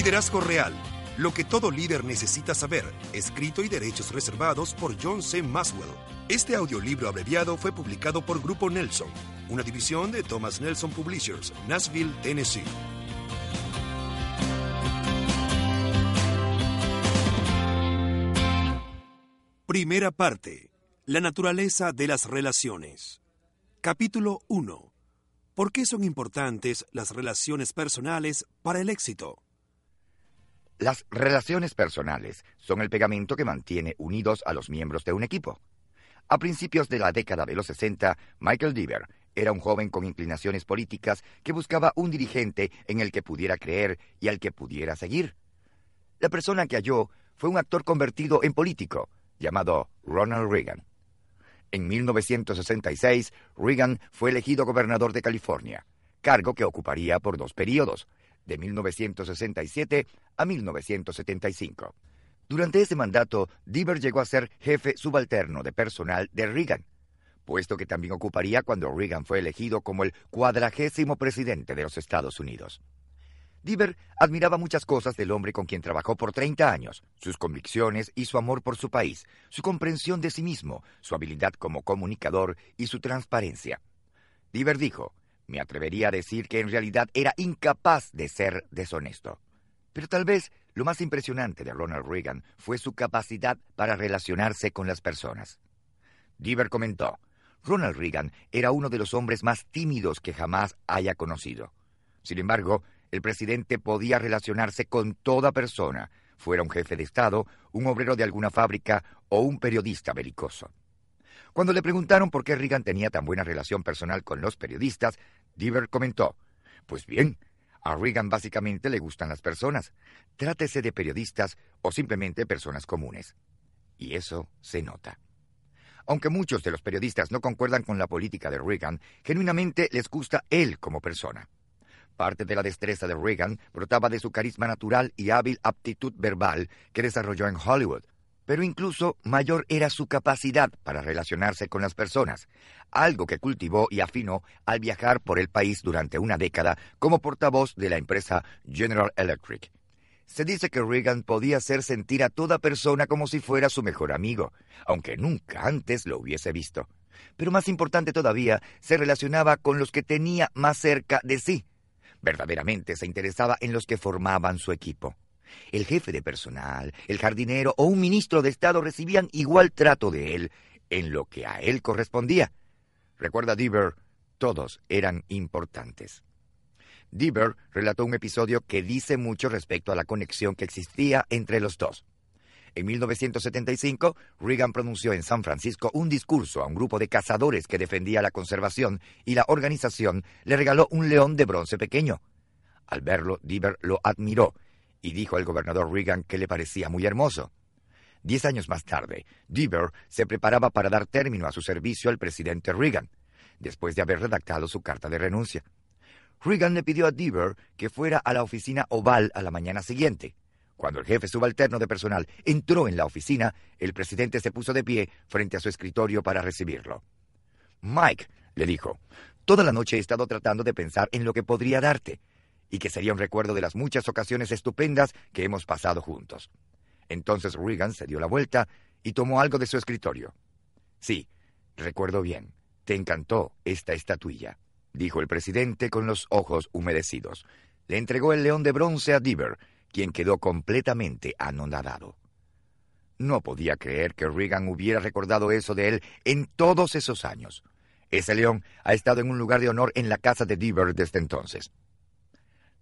Liderazgo Real. Lo que todo líder necesita saber. Escrito y derechos reservados por John C. Maswell. Este audiolibro abreviado fue publicado por Grupo Nelson, una división de Thomas Nelson Publishers, Nashville, Tennessee. Primera parte. La naturaleza de las relaciones. Capítulo 1. ¿Por qué son importantes las relaciones personales para el éxito? Las relaciones personales son el pegamento que mantiene unidos a los miembros de un equipo. A principios de la década de los 60, Michael Diver era un joven con inclinaciones políticas que buscaba un dirigente en el que pudiera creer y al que pudiera seguir. La persona que halló fue un actor convertido en político, llamado Ronald Reagan. En 1966, Reagan fue elegido gobernador de California, cargo que ocuparía por dos periodos, de 1967 a 1975. Durante ese mandato, Diver llegó a ser jefe subalterno de personal de Reagan, puesto que también ocuparía cuando Reagan fue elegido como el cuadragésimo presidente de los Estados Unidos. Diver admiraba muchas cosas del hombre con quien trabajó por 30 años, sus convicciones y su amor por su país, su comprensión de sí mismo, su habilidad como comunicador y su transparencia. Diver dijo, me atrevería a decir que en realidad era incapaz de ser deshonesto. Pero tal vez lo más impresionante de Ronald Reagan fue su capacidad para relacionarse con las personas. Diver comentó, Ronald Reagan era uno de los hombres más tímidos que jamás haya conocido. Sin embargo, el presidente podía relacionarse con toda persona, fuera un jefe de Estado, un obrero de alguna fábrica o un periodista belicoso. Cuando le preguntaron por qué Reagan tenía tan buena relación personal con los periodistas, Diver comentó, Pues bien, a Reagan básicamente le gustan las personas, trátese de periodistas o simplemente personas comunes. Y eso se nota. Aunque muchos de los periodistas no concuerdan con la política de Reagan, genuinamente les gusta él como persona. Parte de la destreza de Reagan brotaba de su carisma natural y hábil aptitud verbal que desarrolló en Hollywood. Pero incluso mayor era su capacidad para relacionarse con las personas, algo que cultivó y afinó al viajar por el país durante una década como portavoz de la empresa General Electric. Se dice que Reagan podía hacer sentir a toda persona como si fuera su mejor amigo, aunque nunca antes lo hubiese visto. Pero más importante todavía, se relacionaba con los que tenía más cerca de sí, Verdaderamente se interesaba en los que formaban su equipo. El jefe de personal, el jardinero o un ministro de Estado recibían igual trato de él en lo que a él correspondía. Recuerda Diver, todos eran importantes. Diver relató un episodio que dice mucho respecto a la conexión que existía entre los dos. En 1975, Reagan pronunció en San Francisco un discurso a un grupo de cazadores que defendía la conservación y la organización le regaló un león de bronce pequeño. Al verlo, Diver lo admiró y dijo al gobernador Reagan que le parecía muy hermoso. Diez años más tarde, Diver se preparaba para dar término a su servicio al presidente Reagan, después de haber redactado su carta de renuncia. Reagan le pidió a Diver que fuera a la oficina oval a la mañana siguiente. Cuando el jefe subalterno de personal entró en la oficina, el presidente se puso de pie frente a su escritorio para recibirlo. Mike, le dijo, toda la noche he estado tratando de pensar en lo que podría darte, y que sería un recuerdo de las muchas ocasiones estupendas que hemos pasado juntos. Entonces Reagan se dio la vuelta y tomó algo de su escritorio. Sí, recuerdo bien, te encantó esta estatuilla, dijo el presidente con los ojos humedecidos. Le entregó el león de bronce a Diver, quien quedó completamente anonadado. No podía creer que Reagan hubiera recordado eso de él en todos esos años. Ese león ha estado en un lugar de honor en la casa de Diver desde entonces.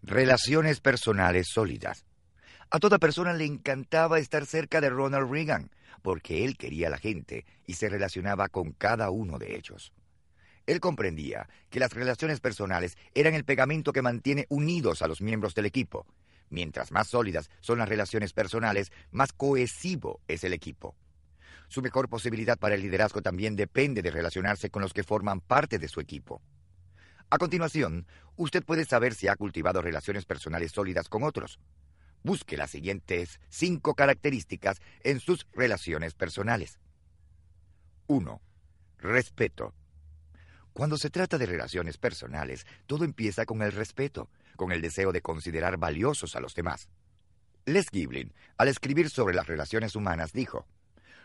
Relaciones personales sólidas. A toda persona le encantaba estar cerca de Ronald Reagan, porque él quería a la gente y se relacionaba con cada uno de ellos. Él comprendía que las relaciones personales eran el pegamento que mantiene unidos a los miembros del equipo. Mientras más sólidas son las relaciones personales, más cohesivo es el equipo. Su mejor posibilidad para el liderazgo también depende de relacionarse con los que forman parte de su equipo. A continuación, usted puede saber si ha cultivado relaciones personales sólidas con otros. Busque las siguientes cinco características en sus relaciones personales. 1. Respeto. Cuando se trata de relaciones personales, todo empieza con el respeto, con el deseo de considerar valiosos a los demás. Les Giblin, al escribir sobre las relaciones humanas, dijo,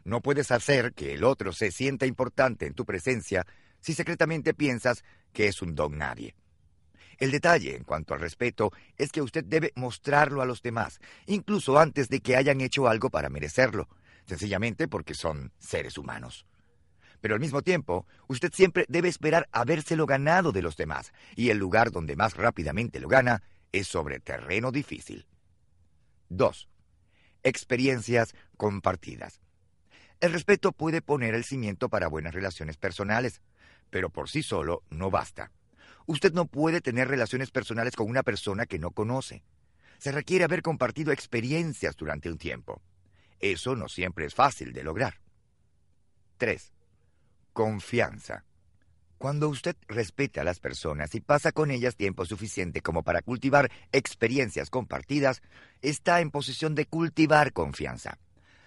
No puedes hacer que el otro se sienta importante en tu presencia si secretamente piensas que es un don nadie. El detalle en cuanto al respeto es que usted debe mostrarlo a los demás, incluso antes de que hayan hecho algo para merecerlo, sencillamente porque son seres humanos. Pero al mismo tiempo, usted siempre debe esperar habérselo ganado de los demás, y el lugar donde más rápidamente lo gana es sobre terreno difícil. 2. Experiencias compartidas. El respeto puede poner el cimiento para buenas relaciones personales, pero por sí solo no basta. Usted no puede tener relaciones personales con una persona que no conoce. Se requiere haber compartido experiencias durante un tiempo. Eso no siempre es fácil de lograr. 3. Confianza. Cuando usted respeta a las personas y pasa con ellas tiempo suficiente como para cultivar experiencias compartidas, está en posición de cultivar confianza.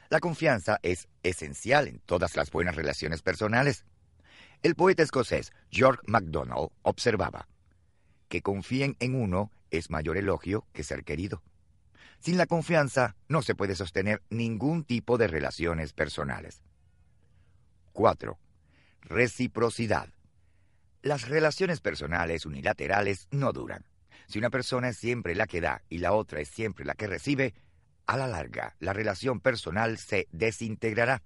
La confianza es esencial en todas las buenas relaciones personales. El poeta escocés George MacDonald observaba, que confíen en uno es mayor elogio que ser querido. Sin la confianza no se puede sostener ningún tipo de relaciones personales. 4. Reciprocidad. Las relaciones personales unilaterales no duran. Si una persona es siempre la que da y la otra es siempre la que recibe, a la larga la relación personal se desintegrará.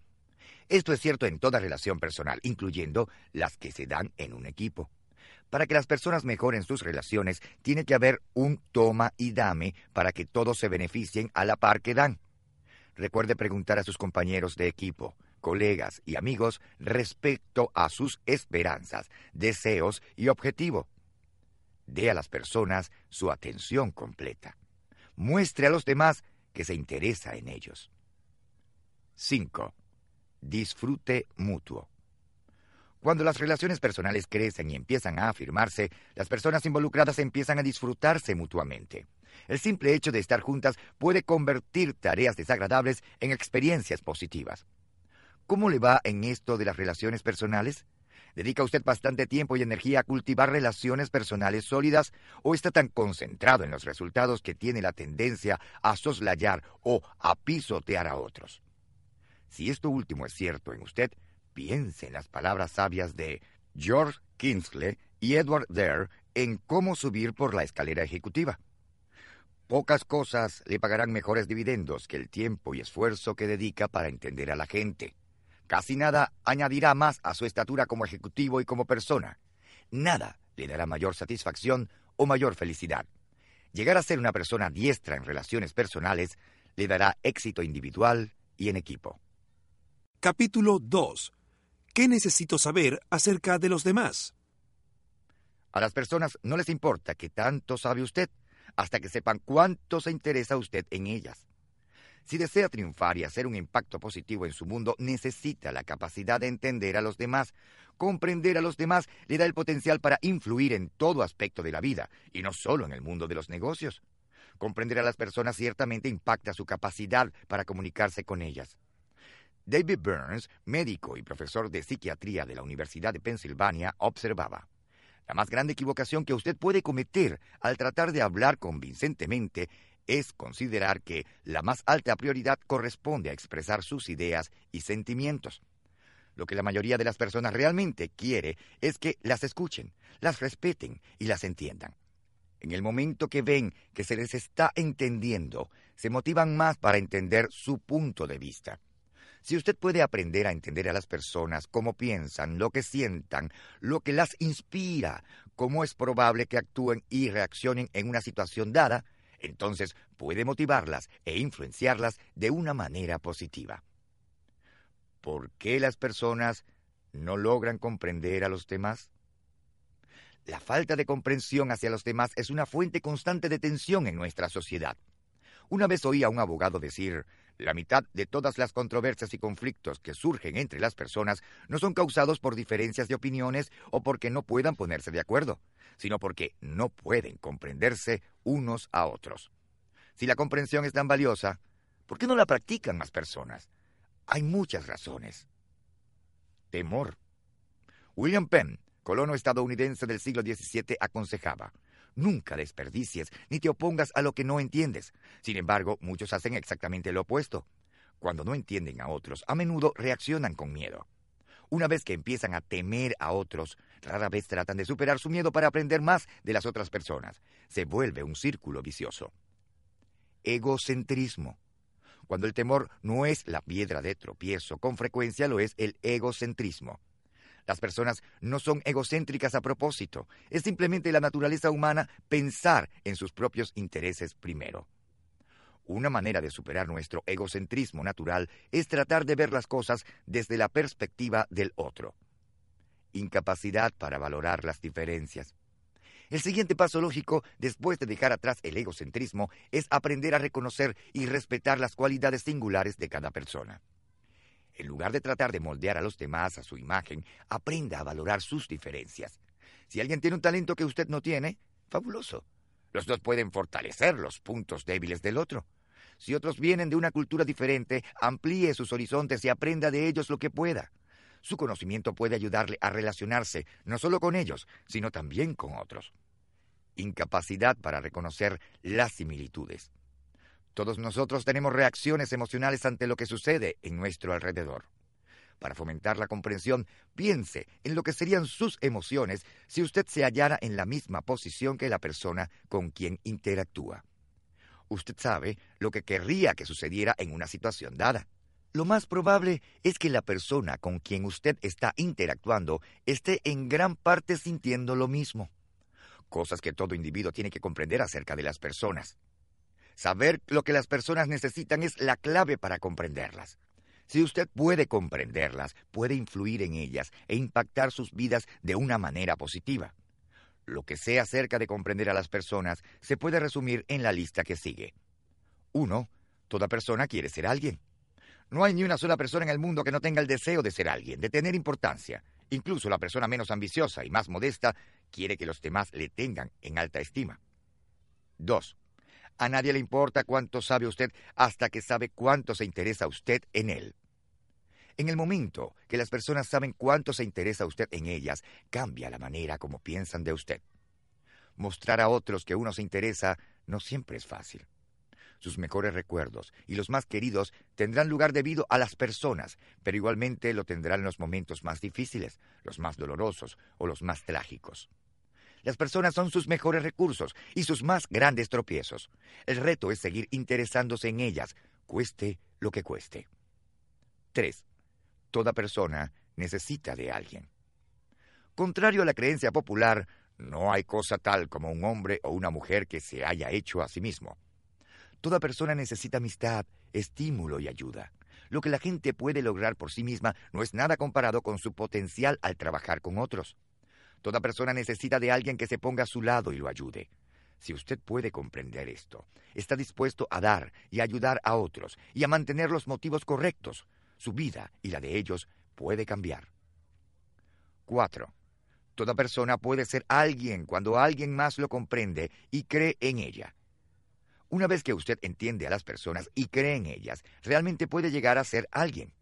Esto es cierto en toda relación personal, incluyendo las que se dan en un equipo. Para que las personas mejoren sus relaciones, tiene que haber un toma y dame para que todos se beneficien a la par que dan. Recuerde preguntar a sus compañeros de equipo, colegas y amigos respecto a sus esperanzas, deseos y objetivo. Dé a las personas su atención completa. Muestre a los demás que se interesa en ellos. 5. Disfrute mutuo. Cuando las relaciones personales crecen y empiezan a afirmarse, las personas involucradas empiezan a disfrutarse mutuamente. El simple hecho de estar juntas puede convertir tareas desagradables en experiencias positivas. ¿Cómo le va en esto de las relaciones personales? ¿Dedica usted bastante tiempo y energía a cultivar relaciones personales sólidas o está tan concentrado en los resultados que tiene la tendencia a soslayar o a pisotear a otros? Si esto último es cierto en usted, piense en las palabras sabias de George Kingsley y Edward Dare en cómo subir por la escalera ejecutiva. Pocas cosas le pagarán mejores dividendos que el tiempo y esfuerzo que dedica para entender a la gente. Casi nada añadirá más a su estatura como ejecutivo y como persona. Nada le dará mayor satisfacción o mayor felicidad. Llegar a ser una persona diestra en relaciones personales le dará éxito individual y en equipo. Capítulo 2. ¿Qué necesito saber acerca de los demás? A las personas no les importa qué tanto sabe usted, hasta que sepan cuánto se interesa usted en ellas. Si desea triunfar y hacer un impacto positivo en su mundo, necesita la capacidad de entender a los demás. Comprender a los demás le da el potencial para influir en todo aspecto de la vida, y no solo en el mundo de los negocios. Comprender a las personas ciertamente impacta su capacidad para comunicarse con ellas. David Burns, médico y profesor de psiquiatría de la Universidad de Pensilvania, observaba. La más grande equivocación que usted puede cometer al tratar de hablar convincentemente es considerar que la más alta prioridad corresponde a expresar sus ideas y sentimientos. Lo que la mayoría de las personas realmente quiere es que las escuchen, las respeten y las entiendan. En el momento que ven que se les está entendiendo, se motivan más para entender su punto de vista. Si usted puede aprender a entender a las personas, cómo piensan, lo que sientan, lo que las inspira, cómo es probable que actúen y reaccionen en una situación dada, entonces puede motivarlas e influenciarlas de una manera positiva. ¿Por qué las personas no logran comprender a los demás? La falta de comprensión hacia los demás es una fuente constante de tensión en nuestra sociedad. Una vez oí a un abogado decir, la mitad de todas las controversias y conflictos que surgen entre las personas no son causados por diferencias de opiniones o porque no puedan ponerse de acuerdo, sino porque no pueden comprenderse unos a otros. Si la comprensión es tan valiosa, ¿por qué no la practican más personas? Hay muchas razones. Temor. William Penn, colono estadounidense del siglo XVII, aconsejaba, Nunca desperdicies ni te opongas a lo que no entiendes. Sin embargo, muchos hacen exactamente lo opuesto. Cuando no entienden a otros, a menudo reaccionan con miedo. Una vez que empiezan a temer a otros, rara vez tratan de superar su miedo para aprender más de las otras personas. Se vuelve un círculo vicioso. Egocentrismo. Cuando el temor no es la piedra de tropiezo, con frecuencia lo es el egocentrismo. Las personas no son egocéntricas a propósito. Es simplemente la naturaleza humana pensar en sus propios intereses primero. Una manera de superar nuestro egocentrismo natural es tratar de ver las cosas desde la perspectiva del otro. Incapacidad para valorar las diferencias. El siguiente paso lógico, después de dejar atrás el egocentrismo, es aprender a reconocer y respetar las cualidades singulares de cada persona. En lugar de tratar de moldear a los demás a su imagen, aprenda a valorar sus diferencias. Si alguien tiene un talento que usted no tiene, fabuloso. Los dos pueden fortalecer los puntos débiles del otro. Si otros vienen de una cultura diferente, amplíe sus horizontes y aprenda de ellos lo que pueda. Su conocimiento puede ayudarle a relacionarse no solo con ellos, sino también con otros. Incapacidad para reconocer las similitudes. Todos nosotros tenemos reacciones emocionales ante lo que sucede en nuestro alrededor. Para fomentar la comprensión, piense en lo que serían sus emociones si usted se hallara en la misma posición que la persona con quien interactúa. Usted sabe lo que querría que sucediera en una situación dada. Lo más probable es que la persona con quien usted está interactuando esté en gran parte sintiendo lo mismo. Cosas que todo individuo tiene que comprender acerca de las personas. Saber lo que las personas necesitan es la clave para comprenderlas. Si usted puede comprenderlas, puede influir en ellas e impactar sus vidas de una manera positiva. Lo que sé acerca de comprender a las personas se puede resumir en la lista que sigue. 1. Toda persona quiere ser alguien. No hay ni una sola persona en el mundo que no tenga el deseo de ser alguien, de tener importancia. Incluso la persona menos ambiciosa y más modesta quiere que los demás le tengan en alta estima. 2. A nadie le importa cuánto sabe usted hasta que sabe cuánto se interesa usted en él. En el momento que las personas saben cuánto se interesa usted en ellas, cambia la manera como piensan de usted. Mostrar a otros que uno se interesa no siempre es fácil. Sus mejores recuerdos y los más queridos tendrán lugar debido a las personas, pero igualmente lo tendrán los momentos más difíciles, los más dolorosos o los más trágicos. Las personas son sus mejores recursos y sus más grandes tropiezos. El reto es seguir interesándose en ellas, cueste lo que cueste. 3. Toda persona necesita de alguien. Contrario a la creencia popular, no hay cosa tal como un hombre o una mujer que se haya hecho a sí mismo. Toda persona necesita amistad, estímulo y ayuda. Lo que la gente puede lograr por sí misma no es nada comparado con su potencial al trabajar con otros. Toda persona necesita de alguien que se ponga a su lado y lo ayude. Si usted puede comprender esto, está dispuesto a dar y ayudar a otros y a mantener los motivos correctos, su vida y la de ellos puede cambiar. 4. Toda persona puede ser alguien cuando alguien más lo comprende y cree en ella. Una vez que usted entiende a las personas y cree en ellas, realmente puede llegar a ser alguien.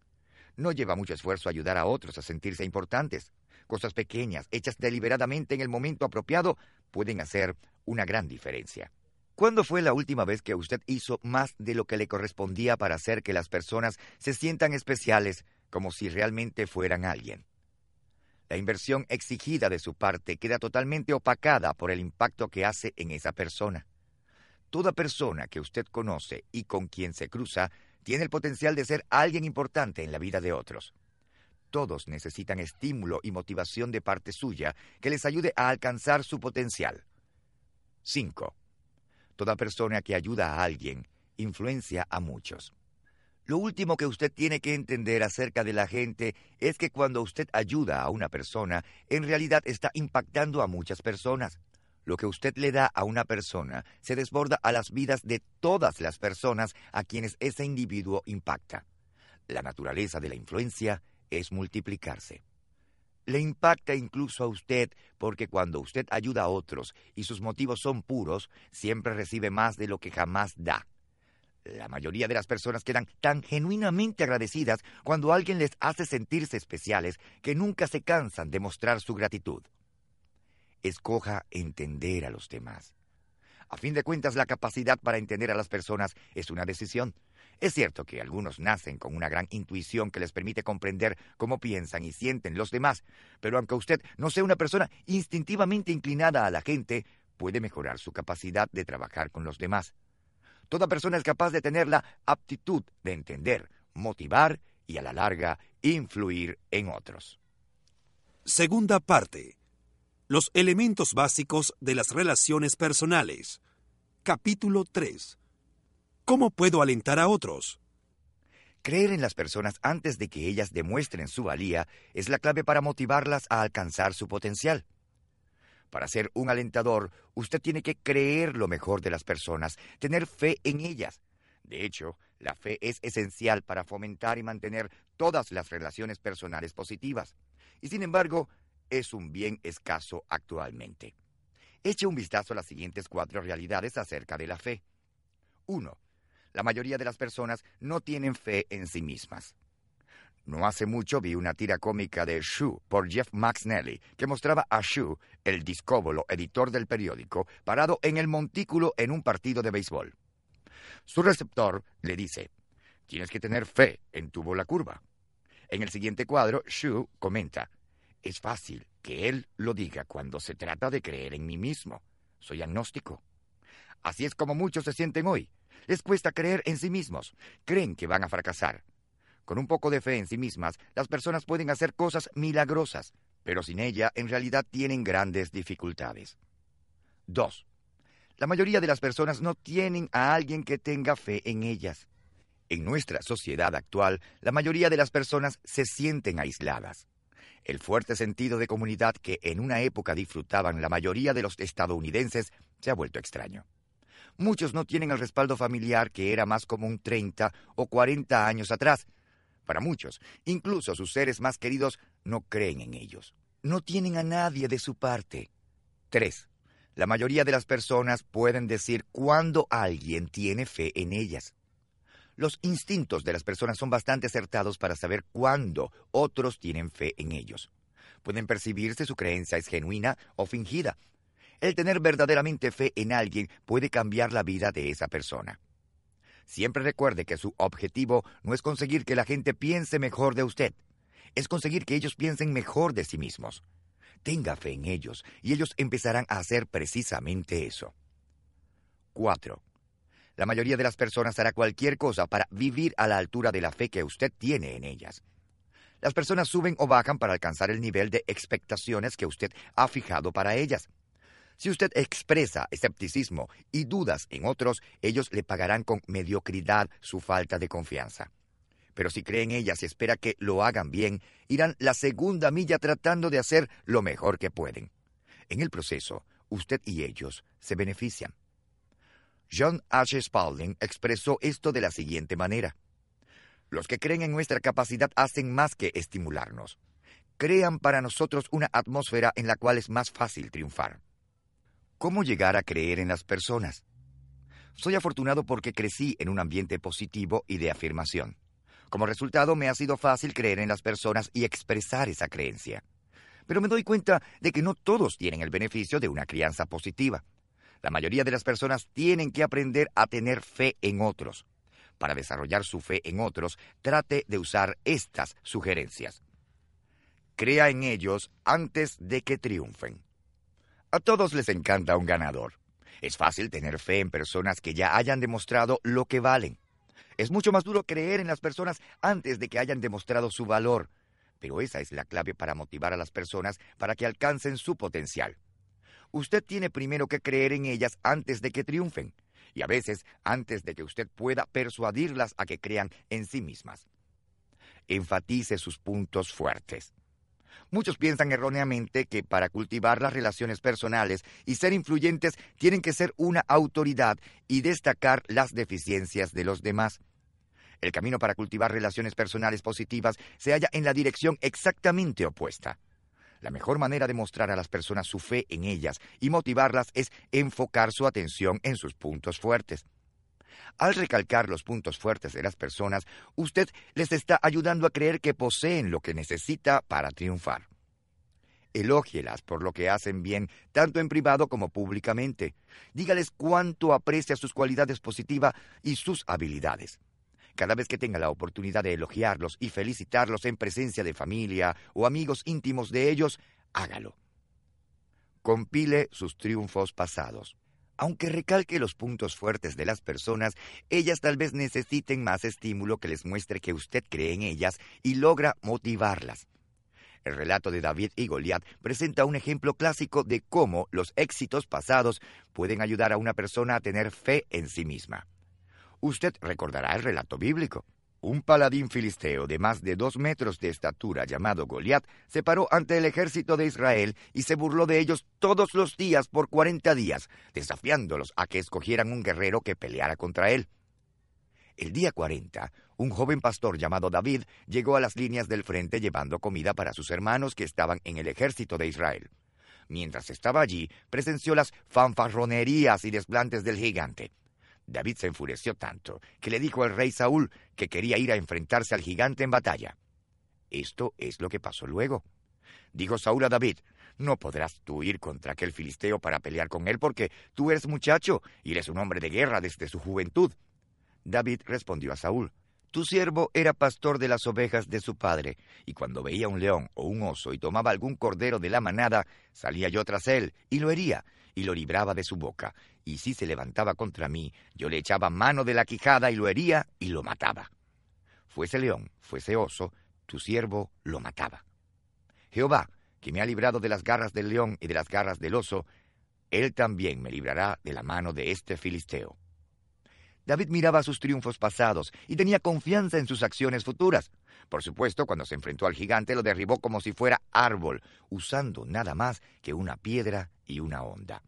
No lleva mucho esfuerzo ayudar a otros a sentirse importantes. Cosas pequeñas, hechas deliberadamente en el momento apropiado, pueden hacer una gran diferencia. ¿Cuándo fue la última vez que usted hizo más de lo que le correspondía para hacer que las personas se sientan especiales como si realmente fueran alguien? La inversión exigida de su parte queda totalmente opacada por el impacto que hace en esa persona. Toda persona que usted conoce y con quien se cruza tiene el potencial de ser alguien importante en la vida de otros. Todos necesitan estímulo y motivación de parte suya que les ayude a alcanzar su potencial. 5. Toda persona que ayuda a alguien influencia a muchos. Lo último que usted tiene que entender acerca de la gente es que cuando usted ayuda a una persona, en realidad está impactando a muchas personas. Lo que usted le da a una persona se desborda a las vidas de todas las personas a quienes ese individuo impacta. La naturaleza de la influencia es multiplicarse. Le impacta incluso a usted porque cuando usted ayuda a otros y sus motivos son puros, siempre recibe más de lo que jamás da. La mayoría de las personas quedan tan genuinamente agradecidas cuando alguien les hace sentirse especiales que nunca se cansan de mostrar su gratitud. Escoja entender a los demás. A fin de cuentas, la capacidad para entender a las personas es una decisión. Es cierto que algunos nacen con una gran intuición que les permite comprender cómo piensan y sienten los demás, pero aunque usted no sea una persona instintivamente inclinada a la gente, puede mejorar su capacidad de trabajar con los demás. Toda persona es capaz de tener la aptitud de entender, motivar y a la larga influir en otros. Segunda parte. Los elementos básicos de las relaciones personales. Capítulo 3. ¿Cómo puedo alentar a otros? Creer en las personas antes de que ellas demuestren su valía es la clave para motivarlas a alcanzar su potencial. Para ser un alentador, usted tiene que creer lo mejor de las personas, tener fe en ellas. De hecho, la fe es esencial para fomentar y mantener todas las relaciones personales positivas. Y sin embargo, es un bien escaso actualmente. Eche un vistazo a las siguientes cuatro realidades acerca de la fe. 1. La mayoría de las personas no tienen fe en sí mismas. No hace mucho vi una tira cómica de Shu por Jeff McSnelly que mostraba a Shu, el discóbolo editor del periódico, parado en el montículo en un partido de béisbol. Su receptor le dice, tienes que tener fe en tu bola curva. En el siguiente cuadro, Shu comenta, es fácil que él lo diga cuando se trata de creer en mí mismo. Soy agnóstico. Así es como muchos se sienten hoy. Les cuesta creer en sí mismos. Creen que van a fracasar. Con un poco de fe en sí mismas, las personas pueden hacer cosas milagrosas, pero sin ella en realidad tienen grandes dificultades. 2. La mayoría de las personas no tienen a alguien que tenga fe en ellas. En nuestra sociedad actual, la mayoría de las personas se sienten aisladas. El fuerte sentido de comunidad que en una época disfrutaban la mayoría de los estadounidenses se ha vuelto extraño. Muchos no tienen el respaldo familiar que era más común 30 o 40 años atrás, para muchos, incluso sus seres más queridos no creen en ellos. No tienen a nadie de su parte. 3. La mayoría de las personas pueden decir cuándo alguien tiene fe en ellas. Los instintos de las personas son bastante acertados para saber cuándo otros tienen fe en ellos. Pueden percibir si su creencia es genuina o fingida. El tener verdaderamente fe en alguien puede cambiar la vida de esa persona. Siempre recuerde que su objetivo no es conseguir que la gente piense mejor de usted, es conseguir que ellos piensen mejor de sí mismos. Tenga fe en ellos y ellos empezarán a hacer precisamente eso. 4. La mayoría de las personas hará cualquier cosa para vivir a la altura de la fe que usted tiene en ellas. Las personas suben o bajan para alcanzar el nivel de expectaciones que usted ha fijado para ellas. Si usted expresa escepticismo y dudas en otros, ellos le pagarán con mediocridad su falta de confianza. Pero si cree en ellas y espera que lo hagan bien, irán la segunda milla tratando de hacer lo mejor que pueden. En el proceso, usted y ellos se benefician. John H. Spalding expresó esto de la siguiente manera. Los que creen en nuestra capacidad hacen más que estimularnos. Crean para nosotros una atmósfera en la cual es más fácil triunfar. ¿Cómo llegar a creer en las personas? Soy afortunado porque crecí en un ambiente positivo y de afirmación. Como resultado, me ha sido fácil creer en las personas y expresar esa creencia. Pero me doy cuenta de que no todos tienen el beneficio de una crianza positiva. La mayoría de las personas tienen que aprender a tener fe en otros. Para desarrollar su fe en otros, trate de usar estas sugerencias. Crea en ellos antes de que triunfen. A todos les encanta un ganador. Es fácil tener fe en personas que ya hayan demostrado lo que valen. Es mucho más duro creer en las personas antes de que hayan demostrado su valor. Pero esa es la clave para motivar a las personas para que alcancen su potencial. Usted tiene primero que creer en ellas antes de que triunfen. y a veces antes de que usted pueda persuadirlas a que crean en sí mismas. Enfatice sus puntos fuertes. Muchos piensan erróneamente que para cultivar las relaciones personales y ser influyentes tienen que ser una autoridad y destacar las deficiencias de los demás. El camino para cultivar relaciones personales positivas se halla en la dirección exactamente opuesta. La mejor manera de mostrar a las personas su fe en ellas y motivarlas es enfocar su atención en sus puntos fuertes. Al recalcar los puntos fuertes de las personas, usted les está ayudando a creer que poseen lo que necesita para triunfar. Elógielas por lo que hacen bien, tanto en privado como públicamente. Dígales cuánto aprecia sus cualidades positivas y sus habilidades. Cada vez que tenga la oportunidad de elogiarlos y felicitarlos en presencia de familia o amigos íntimos de ellos, hágalo. Compile sus triunfos pasados. Aunque recalque los puntos fuertes de las personas, ellas tal vez necesiten más estímulo que les muestre que usted cree en ellas y logra motivarlas. El relato de David y Goliat presenta un ejemplo clásico de cómo los éxitos pasados pueden ayudar a una persona a tener fe en sí misma. Usted recordará el relato bíblico. Un paladín filisteo de más de dos metros de estatura llamado Goliat se paró ante el ejército de Israel y se burló de ellos todos los días por cuarenta días, desafiándolos a que escogieran un guerrero que peleara contra él. El día cuarenta, un joven pastor llamado David llegó a las líneas del frente llevando comida para sus hermanos que estaban en el ejército de Israel. Mientras estaba allí, presenció las fanfarronerías y desplantes del gigante. David se enfureció tanto que le dijo al rey Saúl que quería ir a enfrentarse al gigante en batalla. Esto es lo que pasó luego. Dijo Saúl a David, no podrás tú ir contra aquel filisteo para pelear con él porque tú eres muchacho y eres un hombre de guerra desde su juventud. David respondió a Saúl, tu siervo era pastor de las ovejas de su padre, y cuando veía un león o un oso y tomaba algún cordero de la manada, salía yo tras él y lo hería, y lo libraba de su boca, y si se levantaba contra mí, yo le echaba mano de la quijada y lo hería y lo mataba. Fuese león, fuese oso, tu siervo lo mataba. Jehová, que me ha librado de las garras del león y de las garras del oso, él también me librará de la mano de este filisteo. David miraba sus triunfos pasados y tenía confianza en sus acciones futuras. Por supuesto, cuando se enfrentó al gigante lo derribó como si fuera árbol, usando nada más que una piedra y una onda.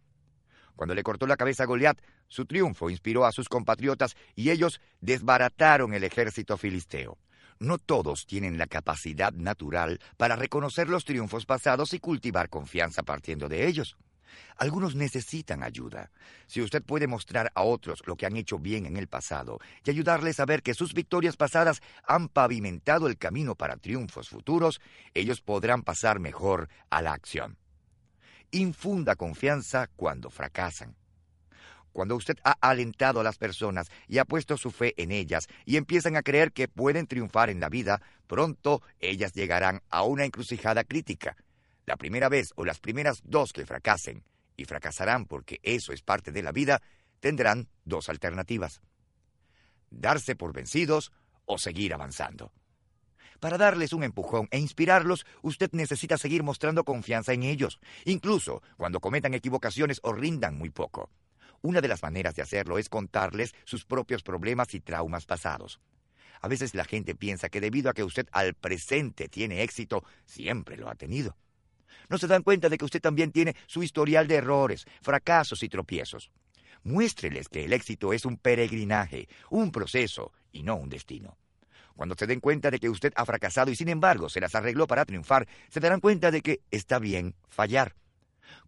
Cuando le cortó la cabeza a Goliat, su triunfo inspiró a sus compatriotas y ellos desbarataron el ejército filisteo. No todos tienen la capacidad natural para reconocer los triunfos pasados y cultivar confianza partiendo de ellos. Algunos necesitan ayuda. Si usted puede mostrar a otros lo que han hecho bien en el pasado y ayudarles a ver que sus victorias pasadas han pavimentado el camino para triunfos futuros, ellos podrán pasar mejor a la acción. Infunda confianza cuando fracasan. Cuando usted ha alentado a las personas y ha puesto su fe en ellas y empiezan a creer que pueden triunfar en la vida, pronto ellas llegarán a una encrucijada crítica la primera vez o las primeras dos que fracasen, y fracasarán porque eso es parte de la vida, tendrán dos alternativas. Darse por vencidos o seguir avanzando. Para darles un empujón e inspirarlos, usted necesita seguir mostrando confianza en ellos, incluso cuando cometan equivocaciones o rindan muy poco. Una de las maneras de hacerlo es contarles sus propios problemas y traumas pasados. A veces la gente piensa que debido a que usted al presente tiene éxito, siempre lo ha tenido no se dan cuenta de que usted también tiene su historial de errores, fracasos y tropiezos. Muéstreles que el éxito es un peregrinaje, un proceso y no un destino. Cuando se den cuenta de que usted ha fracasado y sin embargo se las arregló para triunfar, se darán cuenta de que está bien fallar.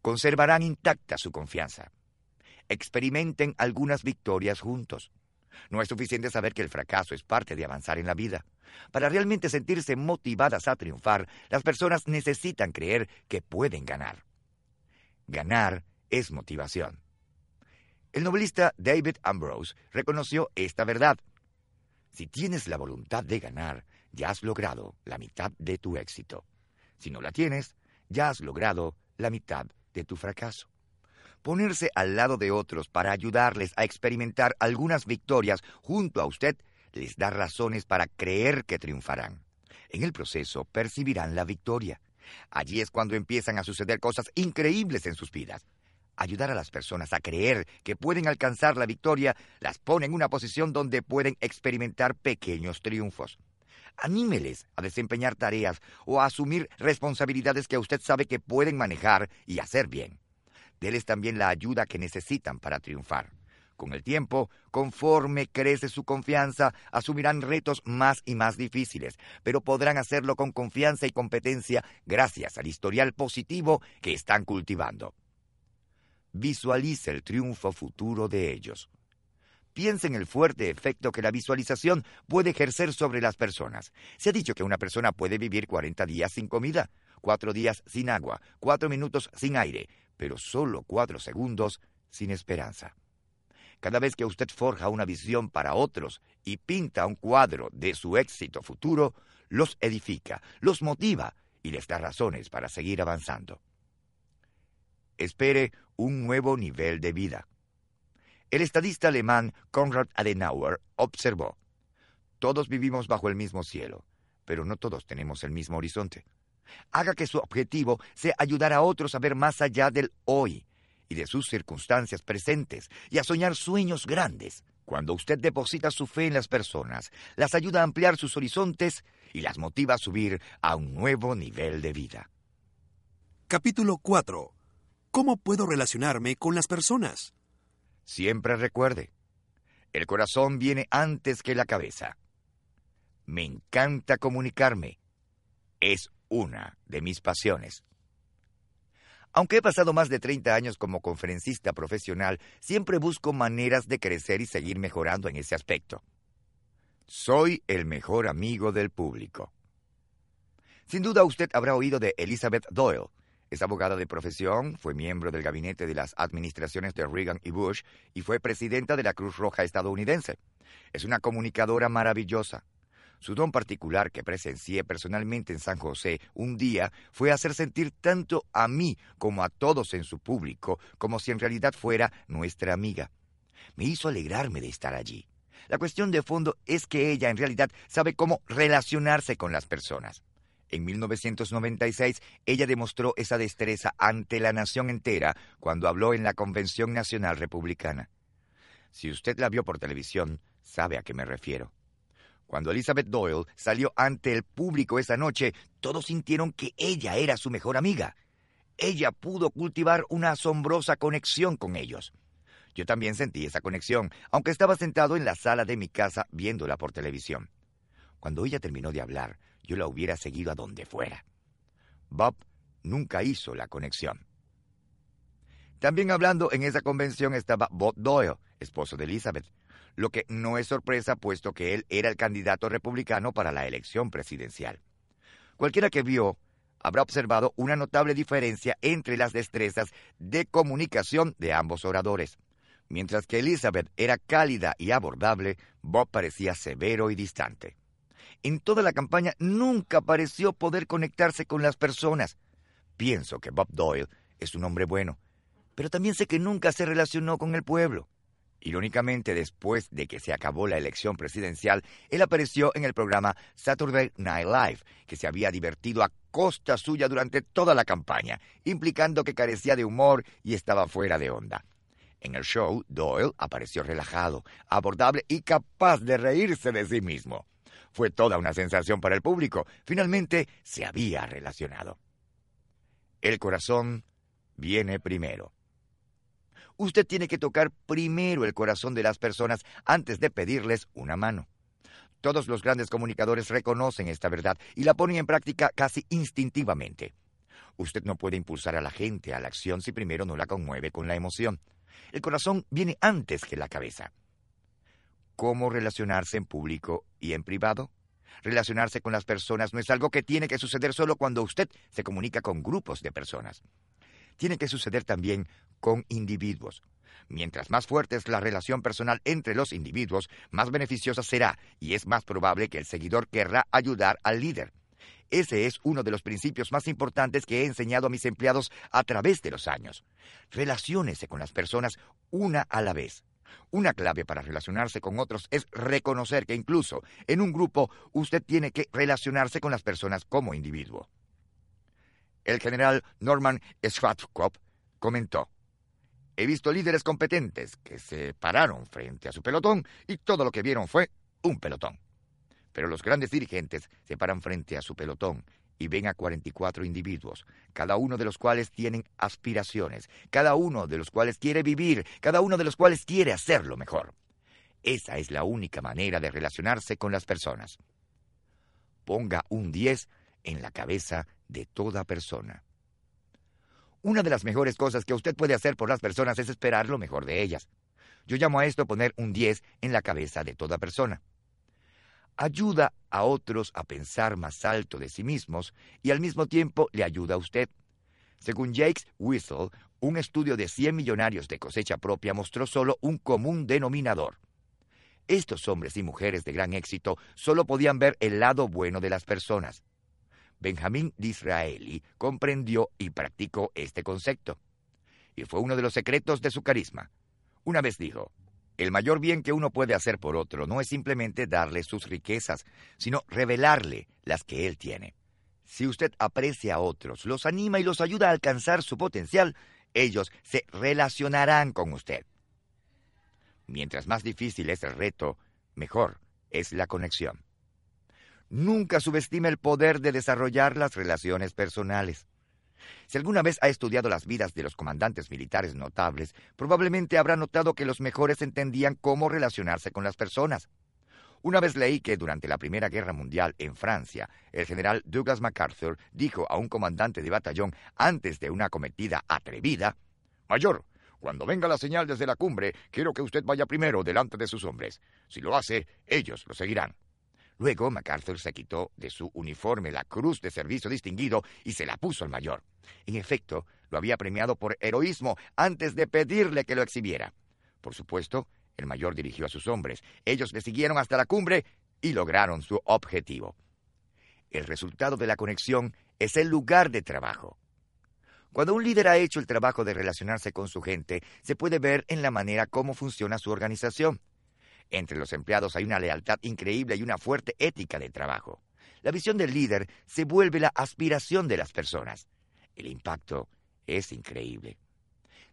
Conservarán intacta su confianza. Experimenten algunas victorias juntos. No es suficiente saber que el fracaso es parte de avanzar en la vida. Para realmente sentirse motivadas a triunfar, las personas necesitan creer que pueden ganar. Ganar es motivación. El novelista David Ambrose reconoció esta verdad. Si tienes la voluntad de ganar, ya has logrado la mitad de tu éxito. Si no la tienes, ya has logrado la mitad de tu fracaso. Ponerse al lado de otros para ayudarles a experimentar algunas victorias junto a usted les da razones para creer que triunfarán. En el proceso percibirán la victoria. Allí es cuando empiezan a suceder cosas increíbles en sus vidas. Ayudar a las personas a creer que pueden alcanzar la victoria las pone en una posición donde pueden experimentar pequeños triunfos. Anímeles a desempeñar tareas o a asumir responsabilidades que usted sabe que pueden manejar y hacer bien. Deles también la ayuda que necesitan para triunfar. Con el tiempo, conforme crece su confianza, asumirán retos más y más difíciles, pero podrán hacerlo con confianza y competencia gracias al historial positivo que están cultivando. Visualice el triunfo futuro de ellos. Piensa en el fuerte efecto que la visualización puede ejercer sobre las personas. Se ha dicho que una persona puede vivir 40 días sin comida, 4 días sin agua, 4 minutos sin aire, pero solo 4 segundos sin esperanza. Cada vez que usted forja una visión para otros y pinta un cuadro de su éxito futuro, los edifica, los motiva y les da razones para seguir avanzando. Espere un nuevo nivel de vida. El estadista alemán Konrad Adenauer observó, todos vivimos bajo el mismo cielo, pero no todos tenemos el mismo horizonte. Haga que su objetivo sea ayudar a otros a ver más allá del hoy y de sus circunstancias presentes y a soñar sueños grandes. Cuando usted deposita su fe en las personas, las ayuda a ampliar sus horizontes y las motiva a subir a un nuevo nivel de vida. Capítulo 4. ¿Cómo puedo relacionarme con las personas? Siempre recuerde, el corazón viene antes que la cabeza. Me encanta comunicarme. Es una de mis pasiones. Aunque he pasado más de 30 años como conferencista profesional, siempre busco maneras de crecer y seguir mejorando en ese aspecto. Soy el mejor amigo del público. Sin duda usted habrá oído de Elizabeth Doyle. Es abogada de profesión, fue miembro del gabinete de las administraciones de Reagan y Bush y fue presidenta de la Cruz Roja estadounidense. Es una comunicadora maravillosa. Su don particular que presencié personalmente en San José un día fue hacer sentir tanto a mí como a todos en su público como si en realidad fuera nuestra amiga. Me hizo alegrarme de estar allí. La cuestión de fondo es que ella en realidad sabe cómo relacionarse con las personas. En 1996, ella demostró esa destreza ante la nación entera cuando habló en la Convención Nacional Republicana. Si usted la vio por televisión, sabe a qué me refiero. Cuando Elizabeth Doyle salió ante el público esa noche, todos sintieron que ella era su mejor amiga. Ella pudo cultivar una asombrosa conexión con ellos. Yo también sentí esa conexión, aunque estaba sentado en la sala de mi casa viéndola por televisión. Cuando ella terminó de hablar, yo la hubiera seguido a donde fuera. Bob nunca hizo la conexión. También hablando en esa convención estaba Bob Doyle, esposo de Elizabeth, lo que no es sorpresa puesto que él era el candidato republicano para la elección presidencial. Cualquiera que vio habrá observado una notable diferencia entre las destrezas de comunicación de ambos oradores. Mientras que Elizabeth era cálida y abordable, Bob parecía severo y distante. En toda la campaña nunca pareció poder conectarse con las personas. Pienso que Bob Doyle es un hombre bueno, pero también sé que nunca se relacionó con el pueblo. Irónicamente, después de que se acabó la elección presidencial, él apareció en el programa Saturday Night Live, que se había divertido a costa suya durante toda la campaña, implicando que carecía de humor y estaba fuera de onda. En el show, Doyle apareció relajado, abordable y capaz de reírse de sí mismo. Fue toda una sensación para el público. Finalmente se había relacionado. El corazón viene primero. Usted tiene que tocar primero el corazón de las personas antes de pedirles una mano. Todos los grandes comunicadores reconocen esta verdad y la ponen en práctica casi instintivamente. Usted no puede impulsar a la gente a la acción si primero no la conmueve con la emoción. El corazón viene antes que la cabeza. ¿Cómo relacionarse en público y en privado? Relacionarse con las personas no es algo que tiene que suceder solo cuando usted se comunica con grupos de personas tiene que suceder también con individuos. Mientras más fuerte es la relación personal entre los individuos, más beneficiosa será y es más probable que el seguidor querrá ayudar al líder. Ese es uno de los principios más importantes que he enseñado a mis empleados a través de los años. Relaciónese con las personas una a la vez. Una clave para relacionarse con otros es reconocer que incluso en un grupo usted tiene que relacionarse con las personas como individuo. El general Norman Schwarzkopf comentó, He visto líderes competentes que se pararon frente a su pelotón y todo lo que vieron fue un pelotón. Pero los grandes dirigentes se paran frente a su pelotón y ven a 44 individuos, cada uno de los cuales tienen aspiraciones, cada uno de los cuales quiere vivir, cada uno de los cuales quiere hacerlo mejor. Esa es la única manera de relacionarse con las personas. Ponga un 10 en la cabeza de toda persona. Una de las mejores cosas que usted puede hacer por las personas es esperar lo mejor de ellas. Yo llamo a esto poner un 10 en la cabeza de toda persona. Ayuda a otros a pensar más alto de sí mismos y al mismo tiempo le ayuda a usted. Según Jakes Whistle, un estudio de 100 millonarios de cosecha propia mostró solo un común denominador. Estos hombres y mujeres de gran éxito solo podían ver el lado bueno de las personas. Benjamín Disraeli comprendió y practicó este concepto. Y fue uno de los secretos de su carisma. Una vez dijo, el mayor bien que uno puede hacer por otro no es simplemente darle sus riquezas, sino revelarle las que él tiene. Si usted aprecia a otros, los anima y los ayuda a alcanzar su potencial, ellos se relacionarán con usted. Mientras más difícil es el reto, mejor es la conexión. Nunca subestime el poder de desarrollar las relaciones personales. Si alguna vez ha estudiado las vidas de los comandantes militares notables, probablemente habrá notado que los mejores entendían cómo relacionarse con las personas. Una vez leí que durante la Primera Guerra Mundial en Francia, el general Douglas MacArthur dijo a un comandante de batallón antes de una cometida atrevida, Mayor, cuando venga la señal desde la cumbre, quiero que usted vaya primero delante de sus hombres. Si lo hace, ellos lo seguirán. Luego MacArthur se quitó de su uniforme la cruz de servicio distinguido y se la puso al mayor. En efecto, lo había premiado por heroísmo antes de pedirle que lo exhibiera. Por supuesto, el mayor dirigió a sus hombres. Ellos le siguieron hasta la cumbre y lograron su objetivo. El resultado de la conexión es el lugar de trabajo. Cuando un líder ha hecho el trabajo de relacionarse con su gente, se puede ver en la manera cómo funciona su organización. Entre los empleados hay una lealtad increíble y una fuerte ética de trabajo. La visión del líder se vuelve la aspiración de las personas. El impacto es increíble.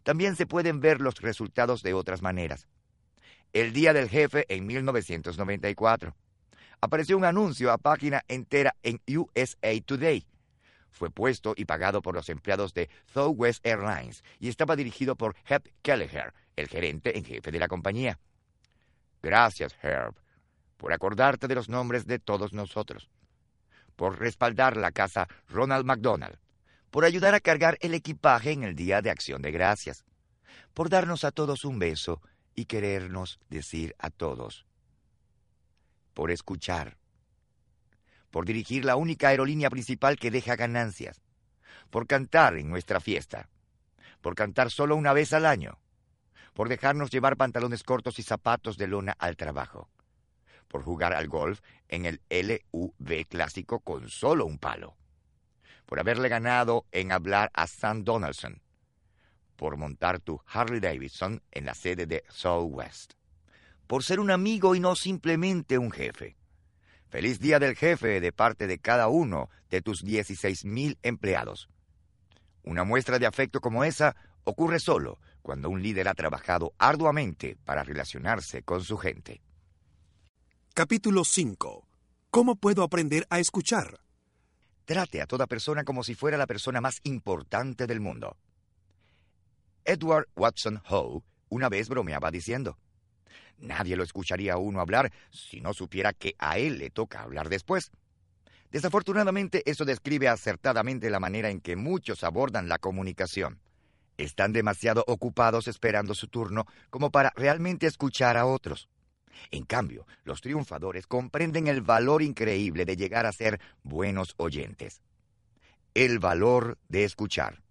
También se pueden ver los resultados de otras maneras. El Día del Jefe en 1994. Apareció un anuncio a página entera en USA Today. Fue puesto y pagado por los empleados de Southwest Airlines y estaba dirigido por Hep Kelleher, el gerente en jefe de la compañía. Gracias, Herb, por acordarte de los nombres de todos nosotros, por respaldar la casa Ronald McDonald, por ayudar a cargar el equipaje en el Día de Acción de Gracias, por darnos a todos un beso y querernos decir a todos, por escuchar, por dirigir la única aerolínea principal que deja ganancias, por cantar en nuestra fiesta, por cantar solo una vez al año, por dejarnos llevar pantalones cortos y zapatos de lona al trabajo, por jugar al golf en el LUV clásico con solo un palo, por haberle ganado en hablar a Sam Donaldson, por montar tu Harley Davidson en la sede de Southwest, por ser un amigo y no simplemente un jefe. Feliz Día del Jefe de parte de cada uno de tus 16.000 empleados. Una muestra de afecto como esa ocurre solo cuando un líder ha trabajado arduamente para relacionarse con su gente. Capítulo 5. ¿Cómo puedo aprender a escuchar? Trate a toda persona como si fuera la persona más importante del mundo. Edward Watson Howe una vez bromeaba diciendo, Nadie lo escucharía a uno hablar si no supiera que a él le toca hablar después. Desafortunadamente, eso describe acertadamente la manera en que muchos abordan la comunicación. Están demasiado ocupados esperando su turno como para realmente escuchar a otros. En cambio, los triunfadores comprenden el valor increíble de llegar a ser buenos oyentes. El valor de escuchar.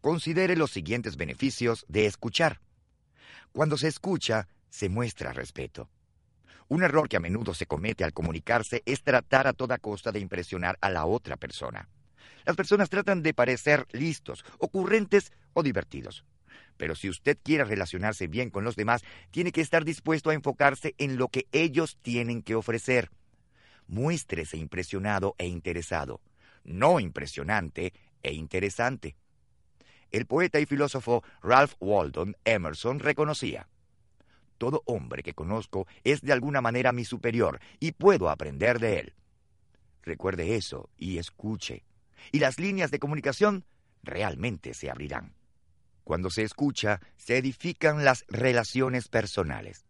Considere los siguientes beneficios de escuchar. Cuando se escucha, se muestra respeto. Un error que a menudo se comete al comunicarse es tratar a toda costa de impresionar a la otra persona. Las personas tratan de parecer listos, ocurrentes divertidos. Pero si usted quiere relacionarse bien con los demás, tiene que estar dispuesto a enfocarse en lo que ellos tienen que ofrecer. Muéstrese impresionado e interesado, no impresionante e interesante. el poeta y filósofo Ralph Waldo Emerson reconocía, Todo hombre que conozco es de alguna manera mi superior y puedo aprender de él. Recuerde eso y escuche, y las líneas de comunicación realmente se abrirán. Cuando se escucha, se edifican las relaciones personales.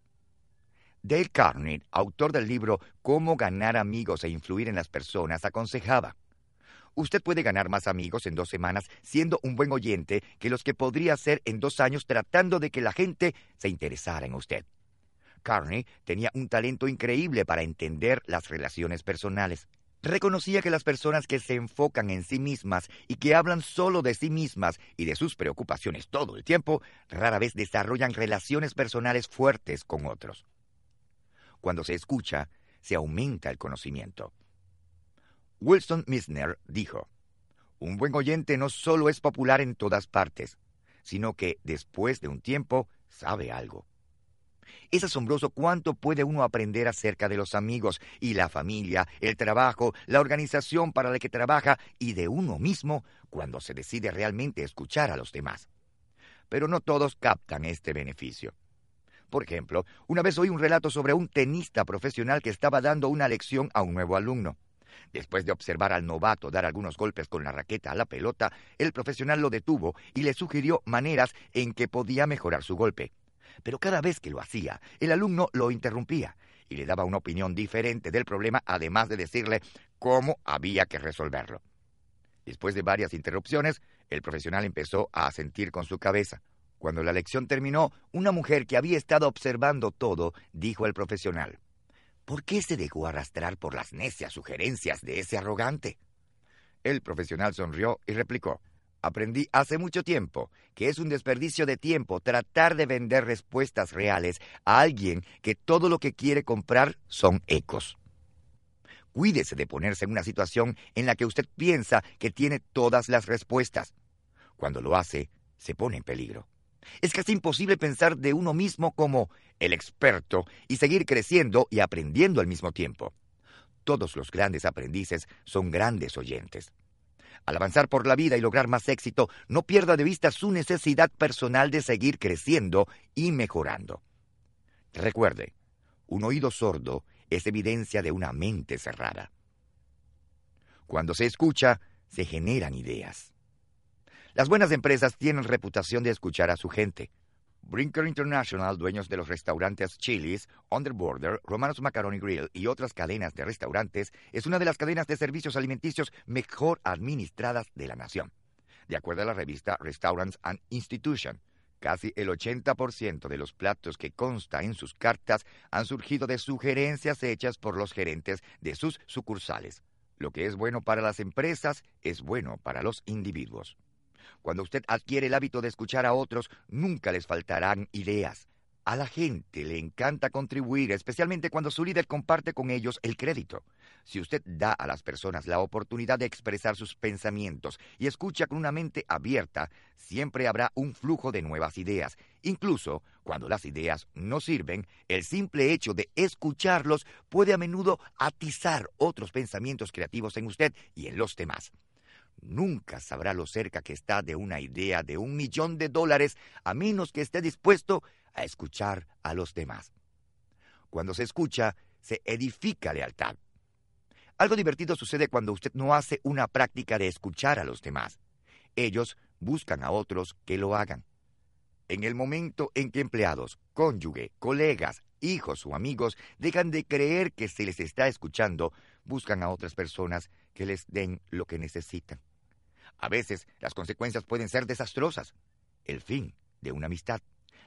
Dale Carnegie, autor del libro Cómo ganar amigos e influir en las personas, aconsejaba, Usted puede ganar más amigos en dos semanas siendo un buen oyente que los que podría hacer en dos años tratando de que la gente se interesara en usted. Carney tenía un talento increíble para entender las relaciones personales. Reconocía que las personas que se enfocan en sí mismas y que hablan solo de sí mismas y de sus preocupaciones todo el tiempo, rara vez desarrollan relaciones personales fuertes con otros. Cuando se escucha, se aumenta el conocimiento. Wilson Misner dijo, Un buen oyente no solo es popular en todas partes, sino que después de un tiempo sabe algo. Es asombroso cuánto puede uno aprender acerca de los amigos y la familia, el trabajo, la organización para la que trabaja y de uno mismo cuando se decide realmente escuchar a los demás. Pero no todos captan este beneficio. Por ejemplo, una vez oí un relato sobre un tenista profesional que estaba dando una lección a un nuevo alumno. Después de observar al novato dar algunos golpes con la raqueta a la pelota, el profesional lo detuvo y le sugirió maneras en que podía mejorar su golpe. Pero cada vez que lo hacía, el alumno lo interrumpía y le daba una opinión diferente del problema, además de decirle cómo había que resolverlo. Después de varias interrupciones, el profesional empezó a asentir con su cabeza. Cuando la lección terminó, una mujer que había estado observando todo dijo al profesional, ¿Por qué se dejó arrastrar por las necias sugerencias de ese arrogante? El profesional sonrió y replicó, Aprendí hace mucho tiempo que es un desperdicio de tiempo tratar de vender respuestas reales a alguien que todo lo que quiere comprar son ecos. Cuídese de ponerse en una situación en la que usted piensa que tiene todas las respuestas. Cuando lo hace, se pone en peligro. Es casi imposible pensar de uno mismo como el experto y seguir creciendo y aprendiendo al mismo tiempo. Todos los grandes aprendices son grandes oyentes. Al avanzar por la vida y lograr más éxito, no pierda de vista su necesidad personal de seguir creciendo y mejorando. Recuerde, un oído sordo es evidencia de una mente cerrada. Cuando se escucha, se generan ideas. Las buenas empresas tienen reputación de escuchar a su gente. Brinker International, dueños de los restaurantes Chili's, Underborder, Romanos Macaroni Grill y otras cadenas de restaurantes, es una de las cadenas de servicios alimenticios mejor administradas de la nación. De acuerdo a la revista Restaurants and Institution, casi el 80% de los platos que consta en sus cartas han surgido de sugerencias hechas por los gerentes de sus sucursales. Lo que es bueno para las empresas es bueno para los individuos. Cuando usted adquiere el hábito de escuchar a otros, nunca les faltarán ideas. A la gente le encanta contribuir, especialmente cuando su líder comparte con ellos el crédito. Si usted da a las personas la oportunidad de expresar sus pensamientos y escucha con una mente abierta, siempre habrá un flujo de nuevas ideas. Incluso cuando las ideas no sirven, el simple hecho de escucharlos puede a menudo atizar otros pensamientos creativos en usted y en los demás nunca sabrá lo cerca que está de una idea de un millón de dólares a menos que esté dispuesto a escuchar a los demás. Cuando se escucha, se edifica lealtad. Algo divertido sucede cuando usted no hace una práctica de escuchar a los demás. Ellos buscan a otros que lo hagan. En el momento en que empleados, cónyuge, colegas, hijos o amigos dejan de creer que se les está escuchando, buscan a otras personas que les den lo que necesitan. A veces las consecuencias pueden ser desastrosas. El fin de una amistad,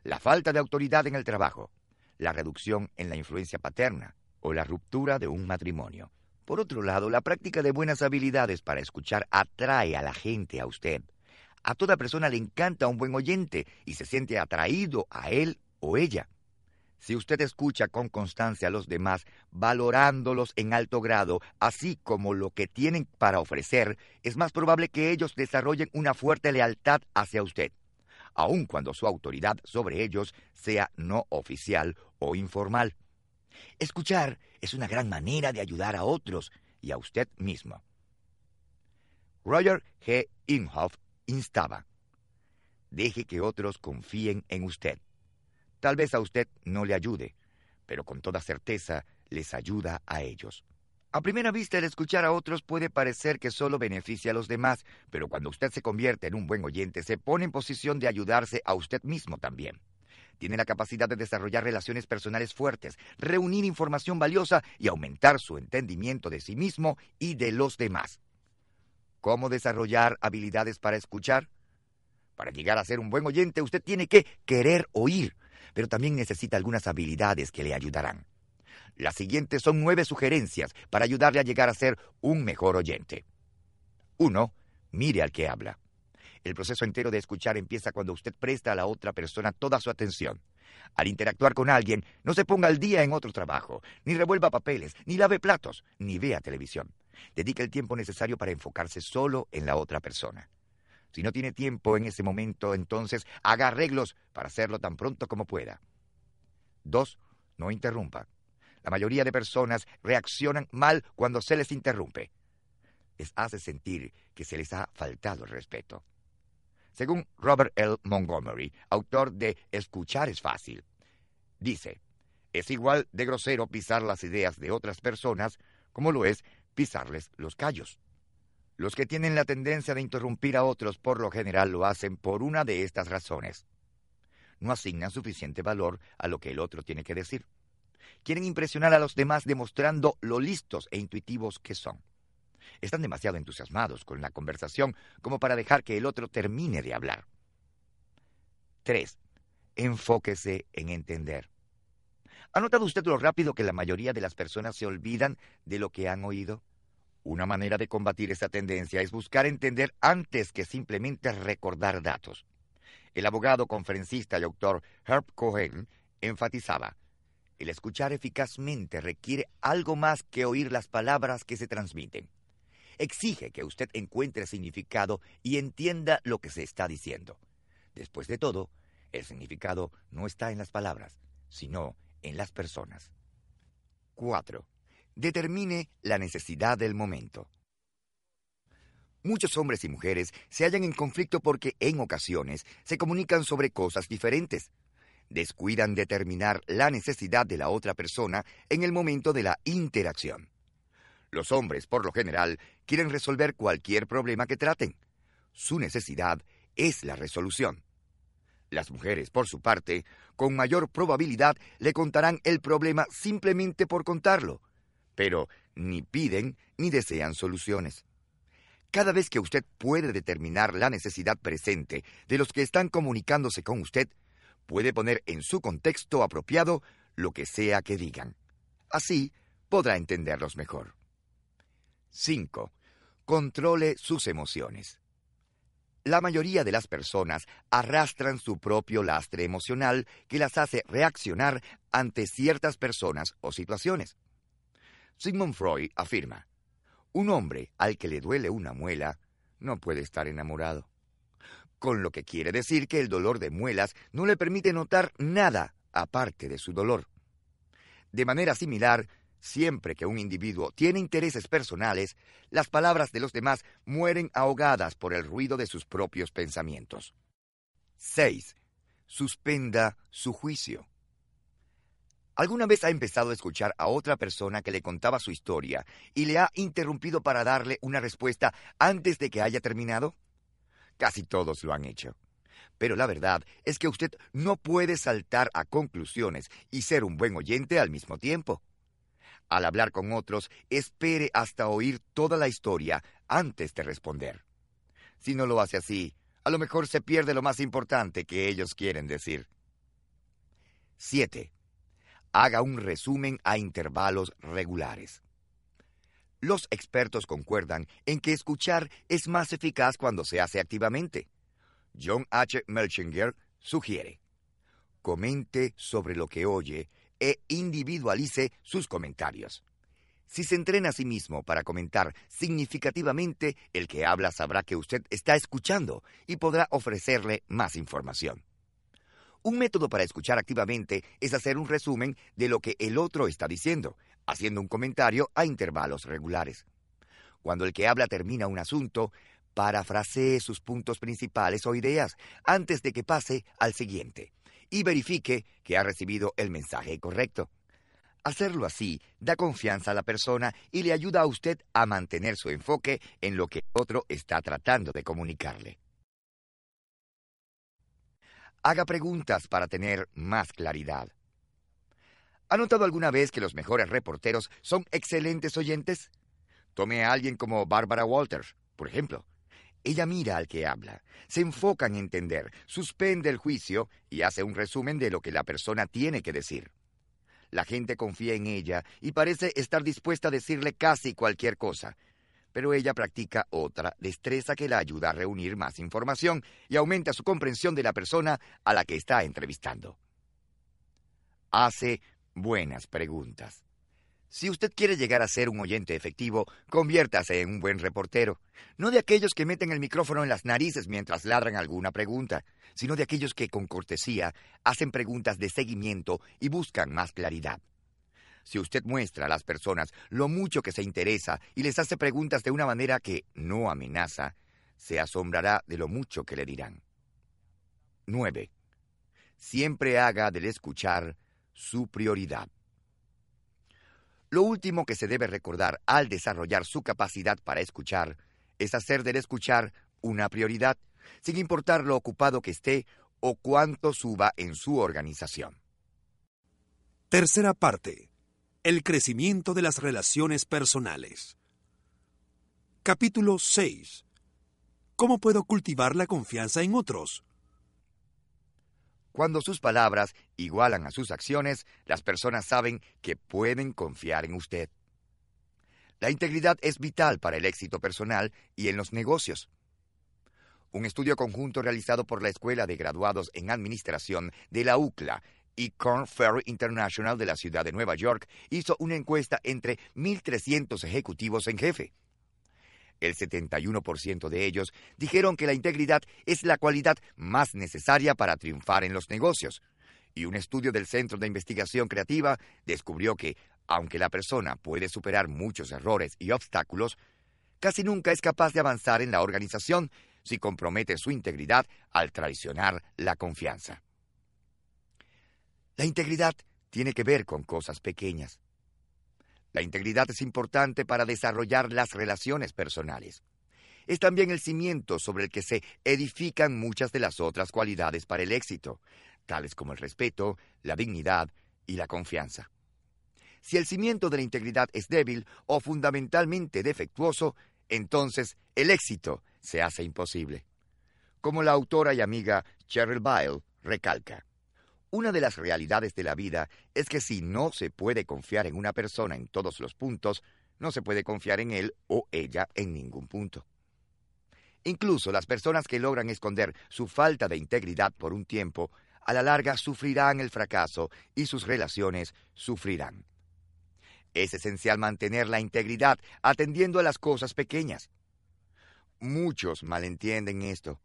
la falta de autoridad en el trabajo, la reducción en la influencia paterna o la ruptura de un matrimonio. Por otro lado, la práctica de buenas habilidades para escuchar atrae a la gente a usted. A toda persona le encanta un buen oyente y se siente atraído a él o ella. Si usted escucha con constancia a los demás, valorándolos en alto grado, así como lo que tienen para ofrecer, es más probable que ellos desarrollen una fuerte lealtad hacia usted, aun cuando su autoridad sobre ellos sea no oficial o informal. Escuchar es una gran manera de ayudar a otros y a usted mismo. Roger G. Inhofe instaba, deje que otros confíen en usted. Tal vez a usted no le ayude, pero con toda certeza les ayuda a ellos. A primera vista, el escuchar a otros puede parecer que solo beneficia a los demás, pero cuando usted se convierte en un buen oyente, se pone en posición de ayudarse a usted mismo también. Tiene la capacidad de desarrollar relaciones personales fuertes, reunir información valiosa y aumentar su entendimiento de sí mismo y de los demás. ¿Cómo desarrollar habilidades para escuchar? Para llegar a ser un buen oyente, usted tiene que querer oír, pero también necesita algunas habilidades que le ayudarán. Las siguientes son nueve sugerencias para ayudarle a llegar a ser un mejor oyente. 1. Mire al que habla. El proceso entero de escuchar empieza cuando usted presta a la otra persona toda su atención. Al interactuar con alguien, no se ponga al día en otro trabajo, ni revuelva papeles, ni lave platos, ni vea televisión. Dedique el tiempo necesario para enfocarse solo en la otra persona. Si no tiene tiempo en ese momento, entonces haga arreglos para hacerlo tan pronto como pueda. 2. No interrumpa. La mayoría de personas reaccionan mal cuando se les interrumpe. Les hace sentir que se les ha faltado el respeto. Según Robert L. Montgomery, autor de Escuchar es fácil, dice, es igual de grosero pisar las ideas de otras personas como lo es pisarles los callos. Los que tienen la tendencia de interrumpir a otros por lo general lo hacen por una de estas razones. No asignan suficiente valor a lo que el otro tiene que decir quieren impresionar a los demás demostrando lo listos e intuitivos que son. Están demasiado entusiasmados con la conversación como para dejar que el otro termine de hablar. 3. Enfóquese en entender. ¿Ha notado usted lo rápido que la mayoría de las personas se olvidan de lo que han oído? Una manera de combatir esa tendencia es buscar entender antes que simplemente recordar datos. El abogado, conferencista y autor Herb Cohen enfatizaba, el escuchar eficazmente requiere algo más que oír las palabras que se transmiten. Exige que usted encuentre significado y entienda lo que se está diciendo. Después de todo, el significado no está en las palabras, sino en las personas. 4. Determine la necesidad del momento. Muchos hombres y mujeres se hallan en conflicto porque en ocasiones se comunican sobre cosas diferentes descuidan determinar la necesidad de la otra persona en el momento de la interacción. Los hombres, por lo general, quieren resolver cualquier problema que traten. Su necesidad es la resolución. Las mujeres, por su parte, con mayor probabilidad le contarán el problema simplemente por contarlo, pero ni piden ni desean soluciones. Cada vez que usted puede determinar la necesidad presente de los que están comunicándose con usted, puede poner en su contexto apropiado lo que sea que digan. Así podrá entenderlos mejor. 5. Controle sus emociones. La mayoría de las personas arrastran su propio lastre emocional que las hace reaccionar ante ciertas personas o situaciones. Sigmund Freud afirma, un hombre al que le duele una muela no puede estar enamorado con lo que quiere decir que el dolor de muelas no le permite notar nada aparte de su dolor. De manera similar, siempre que un individuo tiene intereses personales, las palabras de los demás mueren ahogadas por el ruido de sus propios pensamientos. 6. Suspenda su juicio. ¿Alguna vez ha empezado a escuchar a otra persona que le contaba su historia y le ha interrumpido para darle una respuesta antes de que haya terminado? Casi todos lo han hecho. Pero la verdad es que usted no puede saltar a conclusiones y ser un buen oyente al mismo tiempo. Al hablar con otros, espere hasta oír toda la historia antes de responder. Si no lo hace así, a lo mejor se pierde lo más importante que ellos quieren decir. 7. Haga un resumen a intervalos regulares. Los expertos concuerdan en que escuchar es más eficaz cuando se hace activamente. John H. Melchinger sugiere, comente sobre lo que oye e individualice sus comentarios. Si se entrena a sí mismo para comentar significativamente, el que habla sabrá que usted está escuchando y podrá ofrecerle más información. Un método para escuchar activamente es hacer un resumen de lo que el otro está diciendo, haciendo un comentario a intervalos regulares. Cuando el que habla termina un asunto, parafrasee sus puntos principales o ideas antes de que pase al siguiente y verifique que ha recibido el mensaje correcto. Hacerlo así da confianza a la persona y le ayuda a usted a mantener su enfoque en lo que otro está tratando de comunicarle. Haga preguntas para tener más claridad. ¿Ha notado alguna vez que los mejores reporteros son excelentes oyentes? Tome a alguien como Barbara Walters, por ejemplo. Ella mira al que habla, se enfoca en entender, suspende el juicio y hace un resumen de lo que la persona tiene que decir. La gente confía en ella y parece estar dispuesta a decirle casi cualquier cosa. Pero ella practica otra destreza que la ayuda a reunir más información y aumenta su comprensión de la persona a la que está entrevistando. Hace buenas preguntas. Si usted quiere llegar a ser un oyente efectivo, conviértase en un buen reportero. No de aquellos que meten el micrófono en las narices mientras ladran alguna pregunta, sino de aquellos que con cortesía hacen preguntas de seguimiento y buscan más claridad. Si usted muestra a las personas lo mucho que se interesa y les hace preguntas de una manera que no amenaza, se asombrará de lo mucho que le dirán. 9. Siempre haga del escuchar su prioridad. Lo último que se debe recordar al desarrollar su capacidad para escuchar es hacer del escuchar una prioridad, sin importar lo ocupado que esté o cuánto suba en su organización. Tercera parte. El crecimiento de las relaciones personales. Capítulo 6. ¿Cómo puedo cultivar la confianza en otros? Cuando sus palabras igualan a sus acciones, las personas saben que pueden confiar en usted. La integridad es vital para el éxito personal y en los negocios. Un estudio conjunto realizado por la Escuela de Graduados en Administración de la UCLA y Corn Ferry International de la ciudad de Nueva York hizo una encuesta entre 1.300 ejecutivos en jefe. El 71% de ellos dijeron que la integridad es la cualidad más necesaria para triunfar en los negocios. Y un estudio del Centro de Investigación Creativa descubrió que, aunque la persona puede superar muchos errores y obstáculos, casi nunca es capaz de avanzar en la organización si compromete su integridad al traicionar la confianza. La integridad tiene que ver con cosas pequeñas. La integridad es importante para desarrollar las relaciones personales. Es también el cimiento sobre el que se edifican muchas de las otras cualidades para el éxito, tales como el respeto, la dignidad y la confianza. Si el cimiento de la integridad es débil o fundamentalmente defectuoso, entonces el éxito se hace imposible. Como la autora y amiga Cheryl Byle recalca, una de las realidades de la vida es que si no se puede confiar en una persona en todos los puntos, no se puede confiar en él o ella en ningún punto. Incluso las personas que logran esconder su falta de integridad por un tiempo, a la larga sufrirán el fracaso y sus relaciones sufrirán. Es esencial mantener la integridad atendiendo a las cosas pequeñas. Muchos malentienden esto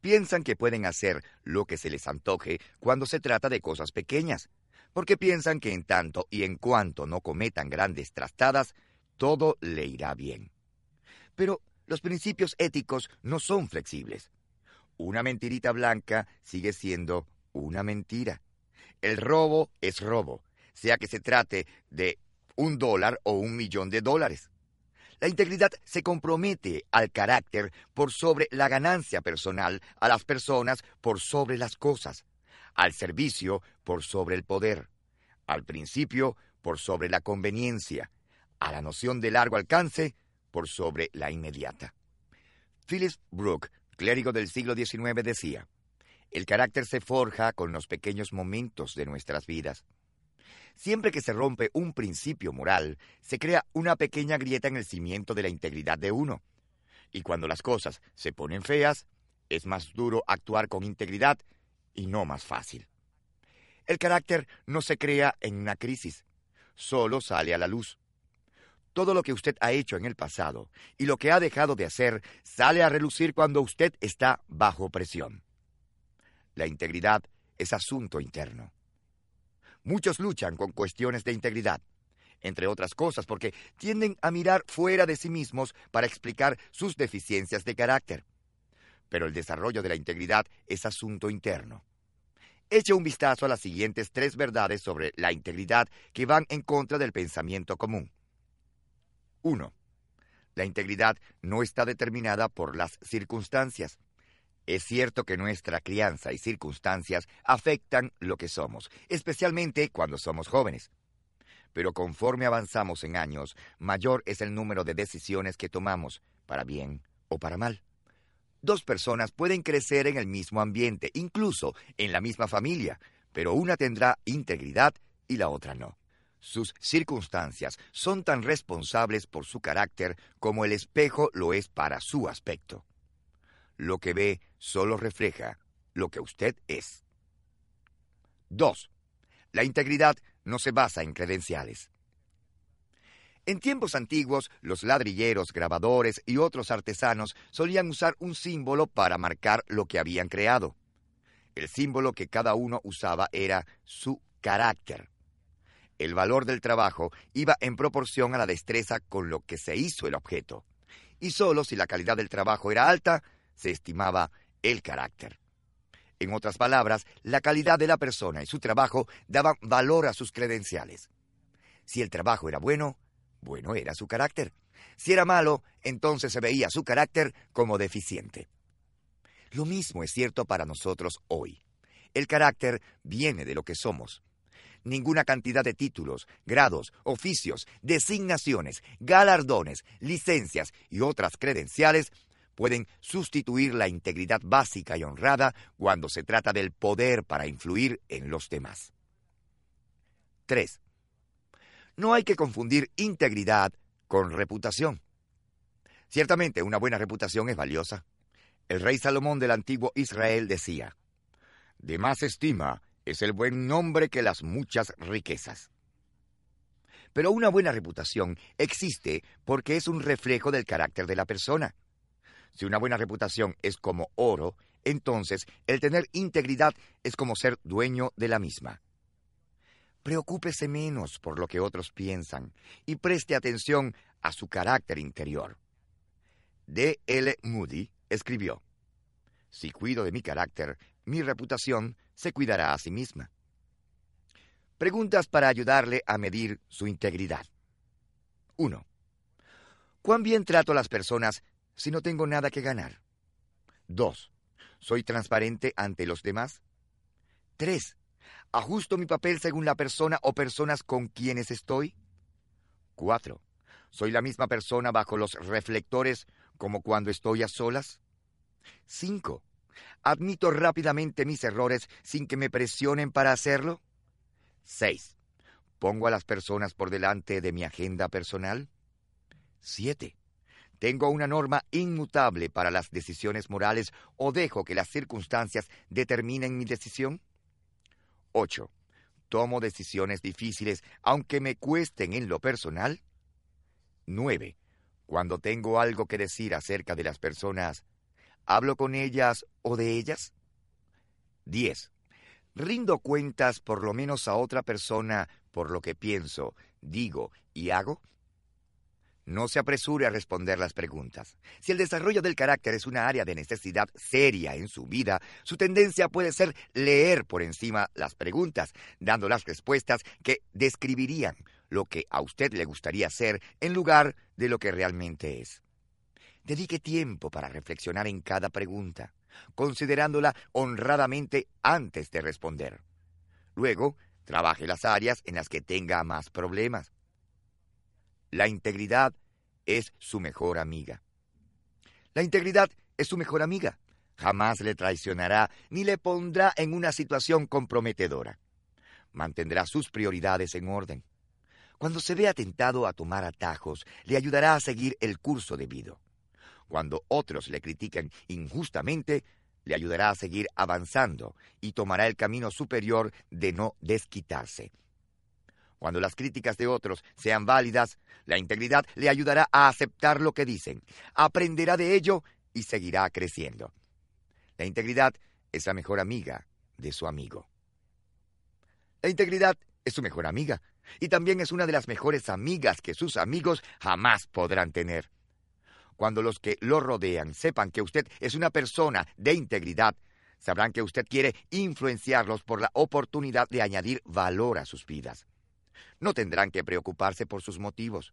piensan que pueden hacer lo que se les antoje cuando se trata de cosas pequeñas, porque piensan que en tanto y en cuanto no cometan grandes trastadas, todo le irá bien. Pero los principios éticos no son flexibles. Una mentirita blanca sigue siendo una mentira. El robo es robo, sea que se trate de un dólar o un millón de dólares. La integridad se compromete al carácter por sobre la ganancia personal, a las personas por sobre las cosas, al servicio por sobre el poder, al principio por sobre la conveniencia, a la noción de largo alcance por sobre la inmediata. Phyllis Brooke, clérigo del siglo XIX, decía, el carácter se forja con los pequeños momentos de nuestras vidas. Siempre que se rompe un principio moral, se crea una pequeña grieta en el cimiento de la integridad de uno. Y cuando las cosas se ponen feas, es más duro actuar con integridad y no más fácil. El carácter no se crea en una crisis, solo sale a la luz. Todo lo que usted ha hecho en el pasado y lo que ha dejado de hacer sale a relucir cuando usted está bajo presión. La integridad es asunto interno. Muchos luchan con cuestiones de integridad. entre otras cosas, porque tienden a mirar fuera de sí mismos para explicar sus deficiencias de carácter. Pero el desarrollo de la integridad es asunto interno. Eche un vistazo a las siguientes tres verdades sobre la integridad que van en contra del pensamiento común. 1. La integridad no está determinada por las circunstancias. Es cierto que nuestra crianza y circunstancias afectan lo que somos, especialmente cuando somos jóvenes. Pero conforme avanzamos en años, mayor es el número de decisiones que tomamos, para bien o para mal. Dos personas pueden crecer en el mismo ambiente, incluso en la misma familia, pero una tendrá integridad y la otra no. Sus circunstancias son tan responsables por su carácter como el espejo lo es para su aspecto. Lo que ve solo refleja lo que usted es. 2. La integridad no se basa en credenciales. En tiempos antiguos, los ladrilleros, grabadores y otros artesanos solían usar un símbolo para marcar lo que habían creado. El símbolo que cada uno usaba era su carácter. El valor del trabajo iba en proporción a la destreza con lo que se hizo el objeto. Y solo si la calidad del trabajo era alta, se estimaba el carácter. En otras palabras, la calidad de la persona y su trabajo daban valor a sus credenciales. Si el trabajo era bueno, bueno era su carácter. Si era malo, entonces se veía su carácter como deficiente. Lo mismo es cierto para nosotros hoy. El carácter viene de lo que somos. Ninguna cantidad de títulos, grados, oficios, designaciones, galardones, licencias y otras credenciales pueden sustituir la integridad básica y honrada cuando se trata del poder para influir en los demás. 3. No hay que confundir integridad con reputación. Ciertamente una buena reputación es valiosa. El rey Salomón del antiguo Israel decía, De más estima es el buen nombre que las muchas riquezas. Pero una buena reputación existe porque es un reflejo del carácter de la persona. Si una buena reputación es como oro, entonces el tener integridad es como ser dueño de la misma. Preocúpese menos por lo que otros piensan y preste atención a su carácter interior. D. L. Moody escribió, Si cuido de mi carácter, mi reputación se cuidará a sí misma. Preguntas para ayudarle a medir su integridad. 1. ¿Cuán bien trato a las personas si no tengo nada que ganar? 2. ¿Soy transparente ante los demás? 3. ¿Ajusto mi papel según la persona o personas con quienes estoy? 4. ¿Soy la misma persona bajo los reflectores como cuando estoy a solas? 5. ¿Admito rápidamente mis errores sin que me presionen para hacerlo? 6. ¿Pongo a las personas por delante de mi agenda personal? 7. ¿Tengo una norma inmutable para las decisiones morales o dejo que las circunstancias determinen mi decisión? 8. ¿Tomo decisiones difíciles aunque me cuesten en lo personal? 9. Cuando tengo algo que decir acerca de las personas, ¿hablo con ellas o de ellas? 10. ¿Rindo cuentas por lo menos a otra persona por lo que pienso, digo y hago? No se apresure a responder las preguntas. Si el desarrollo del carácter es una área de necesidad seria en su vida, su tendencia puede ser leer por encima las preguntas, dando las respuestas que describirían lo que a usted le gustaría ser en lugar de lo que realmente es. Dedique tiempo para reflexionar en cada pregunta, considerándola honradamente antes de responder. Luego, trabaje las áreas en las que tenga más problemas. La integridad es su mejor amiga. La integridad es su mejor amiga. Jamás le traicionará ni le pondrá en una situación comprometedora. Mantendrá sus prioridades en orden. Cuando se vea tentado a tomar atajos, le ayudará a seguir el curso debido. Cuando otros le critiquen injustamente, le ayudará a seguir avanzando y tomará el camino superior de no desquitarse. Cuando las críticas de otros sean válidas, la integridad le ayudará a aceptar lo que dicen, aprenderá de ello y seguirá creciendo. La integridad es la mejor amiga de su amigo. La integridad es su mejor amiga. Y también es una de las mejores amigas que sus amigos jamás podrán tener. Cuando los que lo rodean sepan que usted es una persona de integridad, sabrán que usted quiere influenciarlos por la oportunidad de añadir valor a sus vidas. No tendrán que preocuparse por sus motivos.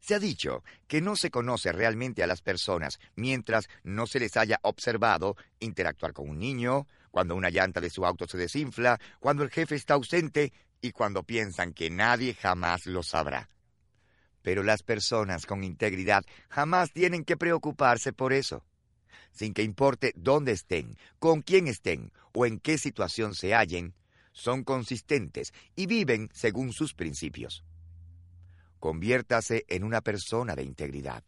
Se ha dicho que no se conoce realmente a las personas mientras no se les haya observado interactuar con un niño, cuando una llanta de su auto se desinfla, cuando el jefe está ausente y cuando piensan que nadie jamás lo sabrá. Pero las personas con integridad jamás tienen que preocuparse por eso. Sin que importe dónde estén, con quién estén o en qué situación se hallen, son consistentes y viven según sus principios. Conviértase en una persona de integridad.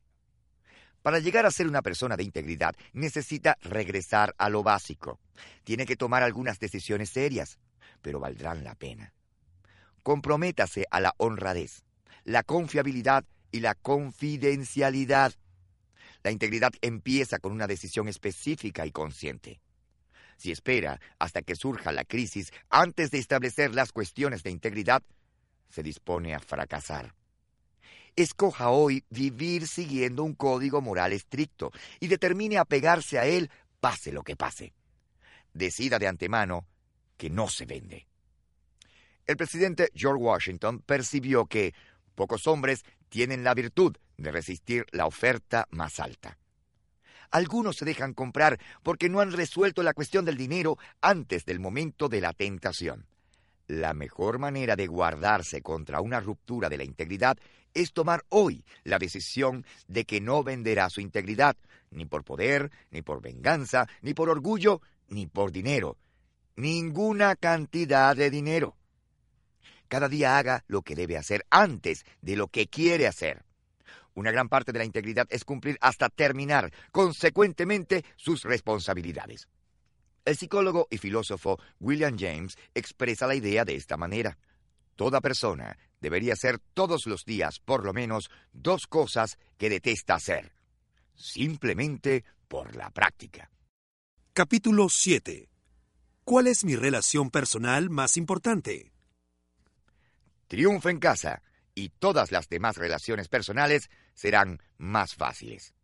Para llegar a ser una persona de integridad necesita regresar a lo básico. Tiene que tomar algunas decisiones serias, pero valdrán la pena. Comprométase a la honradez, la confiabilidad y la confidencialidad. La integridad empieza con una decisión específica y consciente. Si espera hasta que surja la crisis antes de establecer las cuestiones de integridad, se dispone a fracasar. Escoja hoy vivir siguiendo un código moral estricto y determine apegarse a él pase lo que pase. Decida de antemano que no se vende. El presidente George Washington percibió que pocos hombres tienen la virtud de resistir la oferta más alta. Algunos se dejan comprar porque no han resuelto la cuestión del dinero antes del momento de la tentación. La mejor manera de guardarse contra una ruptura de la integridad es tomar hoy la decisión de que no venderá su integridad, ni por poder, ni por venganza, ni por orgullo, ni por dinero. Ninguna cantidad de dinero. Cada día haga lo que debe hacer antes de lo que quiere hacer. Una gran parte de la integridad es cumplir hasta terminar consecuentemente sus responsabilidades. El psicólogo y filósofo William James expresa la idea de esta manera. Toda persona debería hacer todos los días por lo menos dos cosas que detesta hacer, simplemente por la práctica. Capítulo 7. ¿Cuál es mi relación personal más importante? Triunfa en casa y todas las demás relaciones personales serán más fáciles.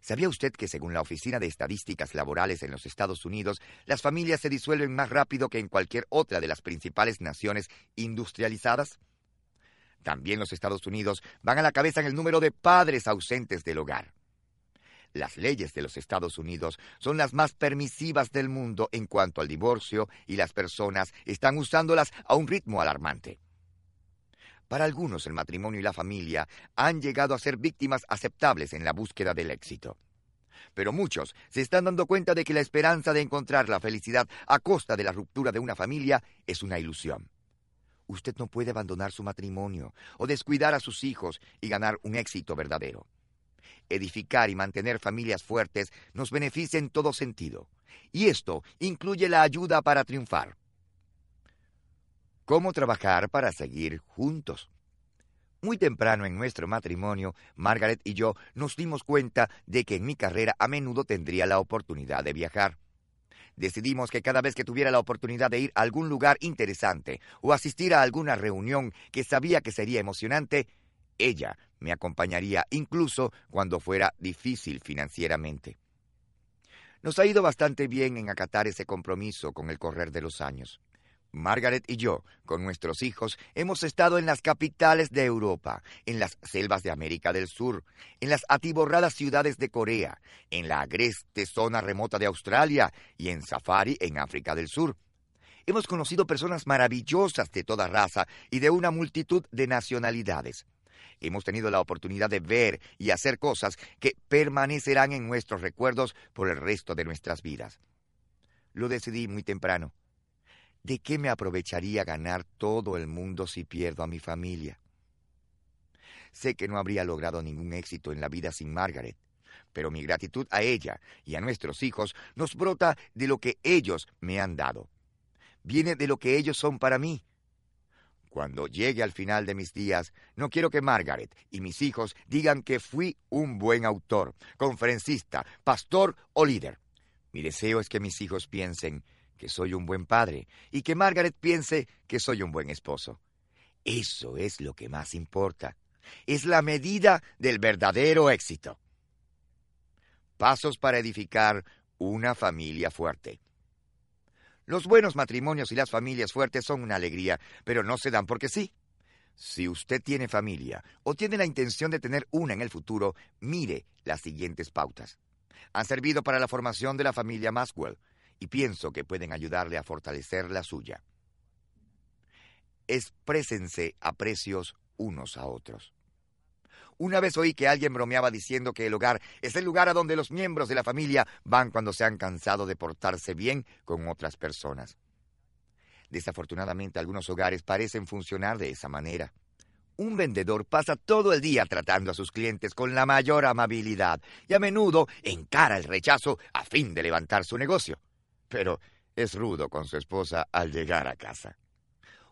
¿Sabía usted que según la Oficina de Estadísticas Laborales en los Estados Unidos, las familias se disuelven más rápido que en cualquier otra de las principales naciones industrializadas? También los Estados Unidos van a la cabeza en el número de padres ausentes del hogar. Las leyes de los Estados Unidos son las más permisivas del mundo en cuanto al divorcio y las personas están usándolas a un ritmo alarmante. Para algunos el matrimonio y la familia han llegado a ser víctimas aceptables en la búsqueda del éxito. Pero muchos se están dando cuenta de que la esperanza de encontrar la felicidad a costa de la ruptura de una familia es una ilusión. Usted no puede abandonar su matrimonio o descuidar a sus hijos y ganar un éxito verdadero. Edificar y mantener familias fuertes nos beneficia en todo sentido, y esto incluye la ayuda para triunfar cómo trabajar para seguir juntos. Muy temprano en nuestro matrimonio, Margaret y yo nos dimos cuenta de que en mi carrera a menudo tendría la oportunidad de viajar. Decidimos que cada vez que tuviera la oportunidad de ir a algún lugar interesante o asistir a alguna reunión que sabía que sería emocionante, ella me acompañaría incluso cuando fuera difícil financieramente. Nos ha ido bastante bien en acatar ese compromiso con el correr de los años. Margaret y yo, con nuestros hijos, hemos estado en las capitales de Europa, en las selvas de América del Sur, en las atiborradas ciudades de Corea, en la agreste zona remota de Australia y en safari en África del Sur. Hemos conocido personas maravillosas de toda raza y de una multitud de nacionalidades. Hemos tenido la oportunidad de ver y hacer cosas que permanecerán en nuestros recuerdos por el resto de nuestras vidas. Lo decidí muy temprano ¿De qué me aprovecharía ganar todo el mundo si pierdo a mi familia? Sé que no habría logrado ningún éxito en la vida sin Margaret, pero mi gratitud a ella y a nuestros hijos nos brota de lo que ellos me han dado. Viene de lo que ellos son para mí. Cuando llegue al final de mis días, no quiero que Margaret y mis hijos digan que fui un buen autor, conferencista, pastor o líder. Mi deseo es que mis hijos piensen que soy un buen padre y que Margaret piense que soy un buen esposo. Eso es lo que más importa. Es la medida del verdadero éxito. Pasos para edificar una familia fuerte. Los buenos matrimonios y las familias fuertes son una alegría, pero no se dan porque sí. Si usted tiene familia o tiene la intención de tener una en el futuro, mire las siguientes pautas. Han servido para la formación de la familia Maxwell y pienso que pueden ayudarle a fortalecer la suya. Exprésense a precios unos a otros. Una vez oí que alguien bromeaba diciendo que el hogar es el lugar a donde los miembros de la familia van cuando se han cansado de portarse bien con otras personas. Desafortunadamente algunos hogares parecen funcionar de esa manera. Un vendedor pasa todo el día tratando a sus clientes con la mayor amabilidad y a menudo encara el rechazo a fin de levantar su negocio. Pero es rudo con su esposa al llegar a casa.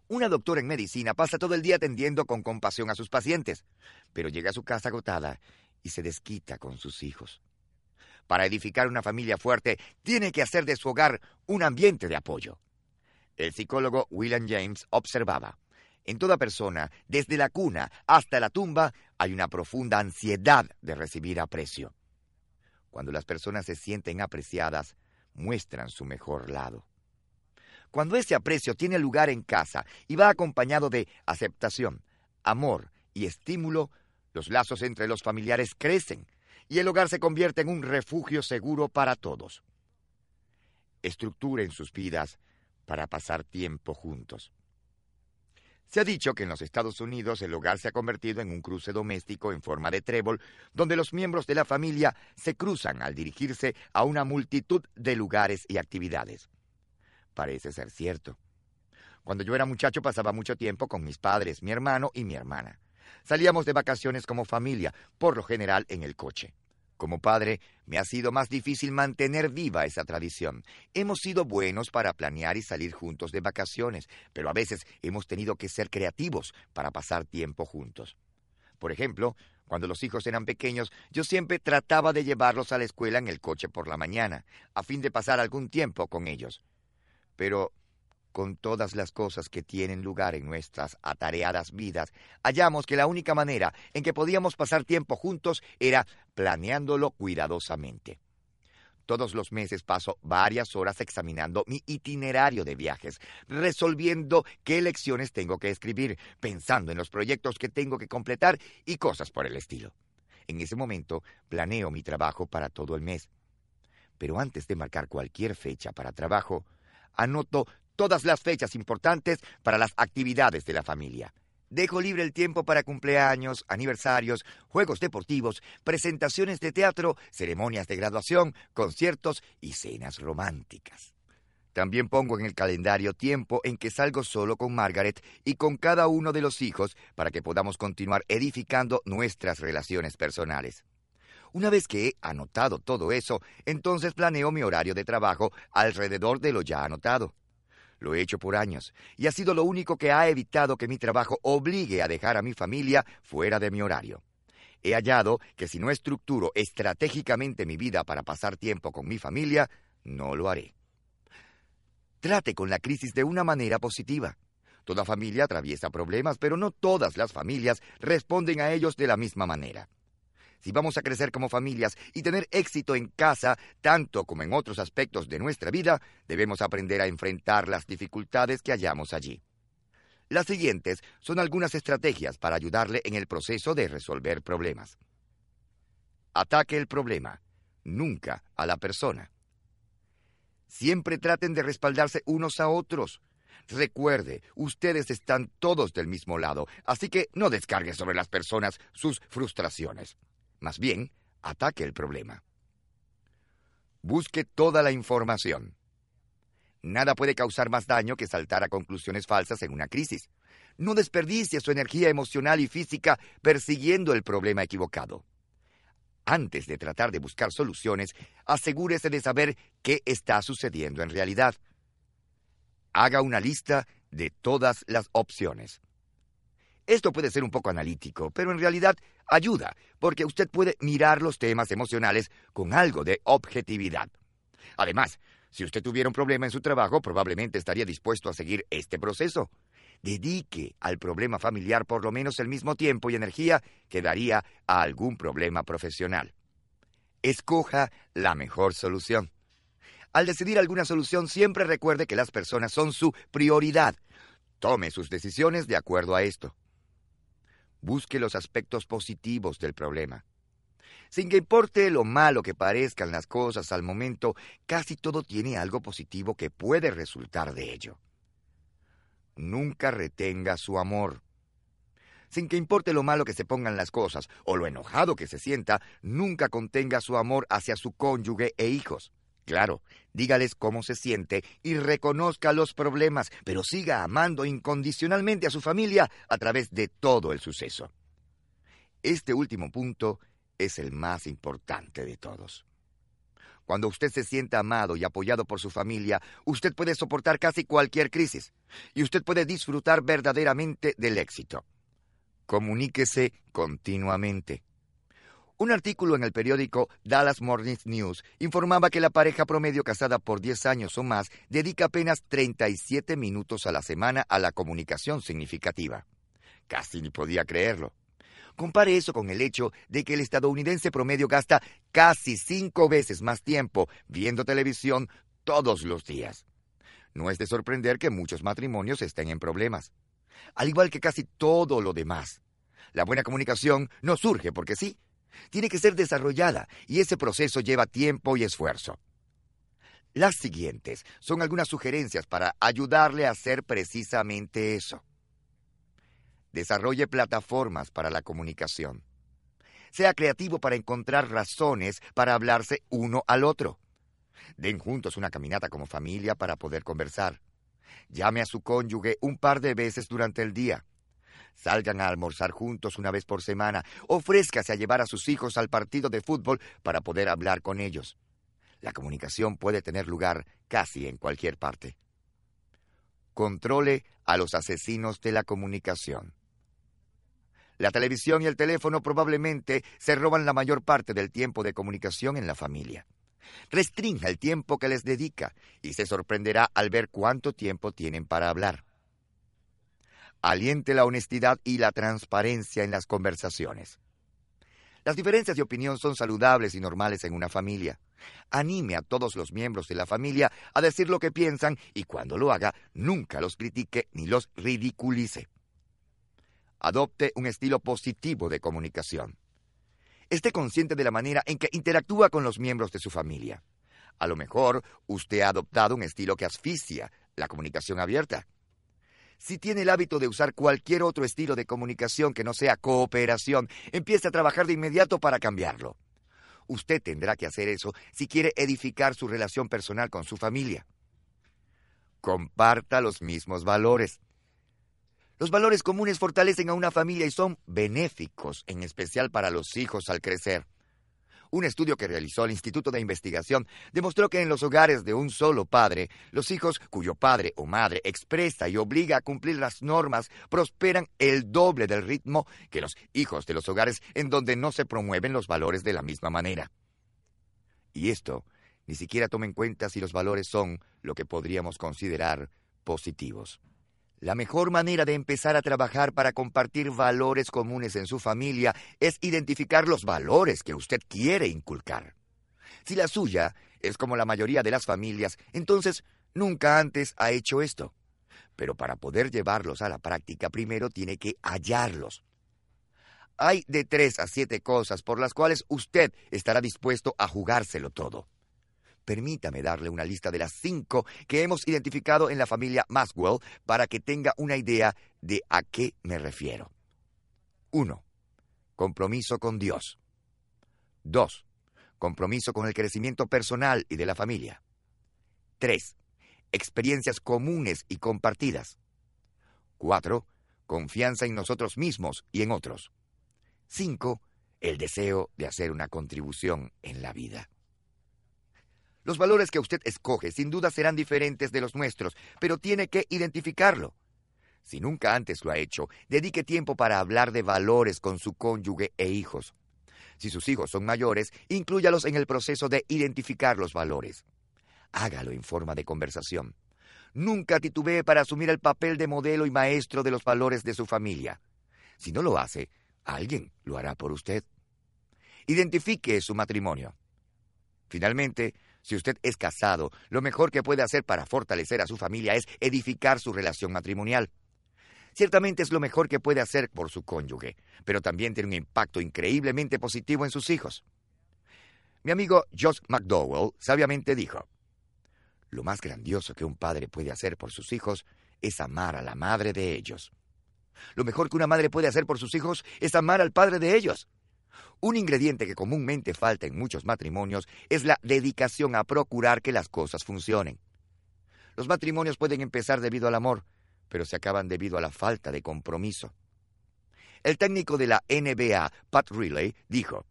Una doctora en medicina pasa todo el día atendiendo con compasión a sus pacientes, pero llega a su casa agotada y se desquita con sus hijos. Para edificar una familia fuerte, tiene que hacer de su hogar un ambiente de apoyo. El psicólogo William James observaba, en toda persona, desde la cuna hasta la tumba, hay una profunda ansiedad de recibir aprecio. Cuando las personas se sienten apreciadas, muestran su mejor lado. Cuando ese aprecio tiene lugar en casa y va acompañado de aceptación, amor y estímulo, los lazos entre los familiares crecen y el hogar se convierte en un refugio seguro para todos. Estructuren sus vidas para pasar tiempo juntos. Se ha dicho que en los Estados Unidos el hogar se ha convertido en un cruce doméstico en forma de trébol, donde los miembros de la familia se cruzan al dirigirse a una multitud de lugares y actividades. Parece ser cierto. Cuando yo era muchacho pasaba mucho tiempo con mis padres, mi hermano y mi hermana. Salíamos de vacaciones como familia, por lo general en el coche. Como padre, me ha sido más difícil mantener viva esa tradición. Hemos sido buenos para planear y salir juntos de vacaciones, pero a veces hemos tenido que ser creativos para pasar tiempo juntos. Por ejemplo, cuando los hijos eran pequeños, yo siempre trataba de llevarlos a la escuela en el coche por la mañana, a fin de pasar algún tiempo con ellos. Pero con todas las cosas que tienen lugar en nuestras atareadas vidas, hallamos que la única manera en que podíamos pasar tiempo juntos era planeándolo cuidadosamente. Todos los meses paso varias horas examinando mi itinerario de viajes, resolviendo qué lecciones tengo que escribir, pensando en los proyectos que tengo que completar y cosas por el estilo. En ese momento planeo mi trabajo para todo el mes. Pero antes de marcar cualquier fecha para trabajo, anoto todas las fechas importantes para las actividades de la familia. Dejo libre el tiempo para cumpleaños, aniversarios, juegos deportivos, presentaciones de teatro, ceremonias de graduación, conciertos y cenas románticas. También pongo en el calendario tiempo en que salgo solo con Margaret y con cada uno de los hijos para que podamos continuar edificando nuestras relaciones personales. Una vez que he anotado todo eso, entonces planeo mi horario de trabajo alrededor de lo ya anotado. Lo he hecho por años y ha sido lo único que ha evitado que mi trabajo obligue a dejar a mi familia fuera de mi horario. He hallado que si no estructuro estratégicamente mi vida para pasar tiempo con mi familia, no lo haré. Trate con la crisis de una manera positiva. Toda familia atraviesa problemas, pero no todas las familias responden a ellos de la misma manera. Si vamos a crecer como familias y tener éxito en casa, tanto como en otros aspectos de nuestra vida, debemos aprender a enfrentar las dificultades que hallamos allí. Las siguientes son algunas estrategias para ayudarle en el proceso de resolver problemas. Ataque el problema, nunca a la persona. Siempre traten de respaldarse unos a otros. Recuerde, ustedes están todos del mismo lado, así que no descargue sobre las personas sus frustraciones. Más bien, ataque el problema. Busque toda la información. Nada puede causar más daño que saltar a conclusiones falsas en una crisis. No desperdicie su energía emocional y física persiguiendo el problema equivocado. Antes de tratar de buscar soluciones, asegúrese de saber qué está sucediendo en realidad. Haga una lista de todas las opciones. Esto puede ser un poco analítico, pero en realidad ayuda, porque usted puede mirar los temas emocionales con algo de objetividad. Además, si usted tuviera un problema en su trabajo, probablemente estaría dispuesto a seguir este proceso. dedique al problema familiar por lo menos el mismo tiempo y energía que daría a algún problema profesional. Escoja la mejor solución. Al decidir alguna solución, siempre recuerde que las personas son su prioridad. Tome sus decisiones de acuerdo a esto. Busque los aspectos positivos del problema. Sin que importe lo malo que parezcan las cosas al momento, casi todo tiene algo positivo que puede resultar de ello. Nunca retenga su amor. Sin que importe lo malo que se pongan las cosas o lo enojado que se sienta, nunca contenga su amor hacia su cónyuge e hijos. Claro, dígales cómo se siente y reconozca los problemas, pero siga amando incondicionalmente a su familia a través de todo el suceso. Este último punto es el más importante de todos. Cuando usted se sienta amado y apoyado por su familia, usted puede soportar casi cualquier crisis y usted puede disfrutar verdaderamente del éxito. Comuníquese continuamente. Un artículo en el periódico Dallas Morning News informaba que la pareja promedio casada por 10 años o más dedica apenas 37 minutos a la semana a la comunicación significativa. Casi ni podía creerlo. Compare eso con el hecho de que el estadounidense promedio gasta casi cinco veces más tiempo viendo televisión todos los días. No es de sorprender que muchos matrimonios estén en problemas. Al igual que casi todo lo demás. La buena comunicación no surge porque sí. Tiene que ser desarrollada y ese proceso lleva tiempo y esfuerzo. Las siguientes son algunas sugerencias para ayudarle a hacer precisamente eso. Desarrolle plataformas para la comunicación. Sea creativo para encontrar razones para hablarse uno al otro. Den juntos una caminata como familia para poder conversar. Llame a su cónyuge un par de veces durante el día. Salgan a almorzar juntos una vez por semana. Ofrézcase a llevar a sus hijos al partido de fútbol para poder hablar con ellos. La comunicación puede tener lugar casi en cualquier parte. Controle a los asesinos de la comunicación. La televisión y el teléfono probablemente se roban la mayor parte del tiempo de comunicación en la familia. Restrinja el tiempo que les dedica y se sorprenderá al ver cuánto tiempo tienen para hablar. Aliente la honestidad y la transparencia en las conversaciones. Las diferencias de opinión son saludables y normales en una familia. Anime a todos los miembros de la familia a decir lo que piensan y cuando lo haga, nunca los critique ni los ridiculice adopte un estilo positivo de comunicación. Esté consciente de la manera en que interactúa con los miembros de su familia. A lo mejor usted ha adoptado un estilo que asfixia la comunicación abierta. Si tiene el hábito de usar cualquier otro estilo de comunicación que no sea cooperación, empiece a trabajar de inmediato para cambiarlo. Usted tendrá que hacer eso si quiere edificar su relación personal con su familia. Comparta los mismos valores. Los valores comunes fortalecen a una familia y son benéficos, en especial para los hijos al crecer. Un estudio que realizó el Instituto de Investigación demostró que en los hogares de un solo padre, los hijos cuyo padre o madre expresa y obliga a cumplir las normas prosperan el doble del ritmo que los hijos de los hogares en donde no se promueven los valores de la misma manera. Y esto ni siquiera toma en cuenta si los valores son lo que podríamos considerar positivos. La mejor manera de empezar a trabajar para compartir valores comunes en su familia es identificar los valores que usted quiere inculcar. Si la suya es como la mayoría de las familias, entonces nunca antes ha hecho esto. Pero para poder llevarlos a la práctica, primero tiene que hallarlos. Hay de tres a siete cosas por las cuales usted estará dispuesto a jugárselo todo. Permítame darle una lista de las cinco que hemos identificado en la familia Maswell para que tenga una idea de a qué me refiero. 1. Compromiso con Dios. 2. Compromiso con el crecimiento personal y de la familia. 3. Experiencias comunes y compartidas. 4. Confianza en nosotros mismos y en otros. 5. El deseo de hacer una contribución en la vida. Los valores que usted escoge sin duda serán diferentes de los nuestros, pero tiene que identificarlo. Si nunca antes lo ha hecho, dedique tiempo para hablar de valores con su cónyuge e hijos. Si sus hijos son mayores, inclúyalos en el proceso de identificar los valores. Hágalo en forma de conversación. nunca titubee para asumir el papel de modelo y maestro de los valores de su familia. Si no lo hace, alguien lo hará por usted. Identifique su matrimonio. Finalmente, si usted es casado, lo mejor que puede hacer para fortalecer a su familia es edificar su relación matrimonial. Ciertamente es lo mejor que puede hacer por su cónyuge, pero también tiene un impacto increíblemente positivo en sus hijos. Mi amigo Josh McDowell sabiamente dijo, lo más grandioso que un padre puede hacer por sus hijos es amar a la madre de ellos. Lo mejor que una madre puede hacer por sus hijos es amar al padre de ellos. Un ingrediente que comúnmente falta en muchos matrimonios es la dedicación a procurar que las cosas funcionen. Los matrimonios pueden empezar debido al amor, pero se acaban debido a la falta de compromiso. El técnico de la NBA, Pat Riley, dijo,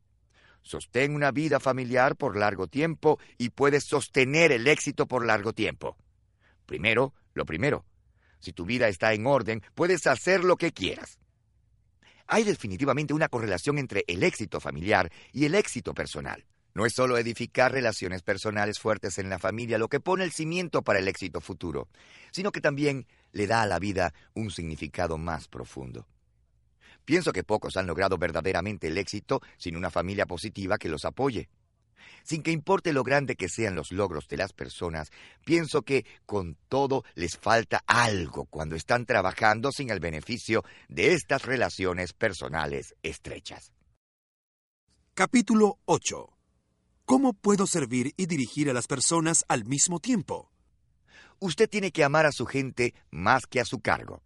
Sostén una vida familiar por largo tiempo y puedes sostener el éxito por largo tiempo. Primero, lo primero. Si tu vida está en orden, puedes hacer lo que quieras. Hay definitivamente una correlación entre el éxito familiar y el éxito personal. No es solo edificar relaciones personales fuertes en la familia lo que pone el cimiento para el éxito futuro, sino que también le da a la vida un significado más profundo. Pienso que pocos han logrado verdaderamente el éxito sin una familia positiva que los apoye. Sin que importe lo grande que sean los logros de las personas, pienso que con todo les falta algo cuando están trabajando sin el beneficio de estas relaciones personales estrechas. Capítulo 8. ¿Cómo puedo servir y dirigir a las personas al mismo tiempo? Usted tiene que amar a su gente más que a su cargo.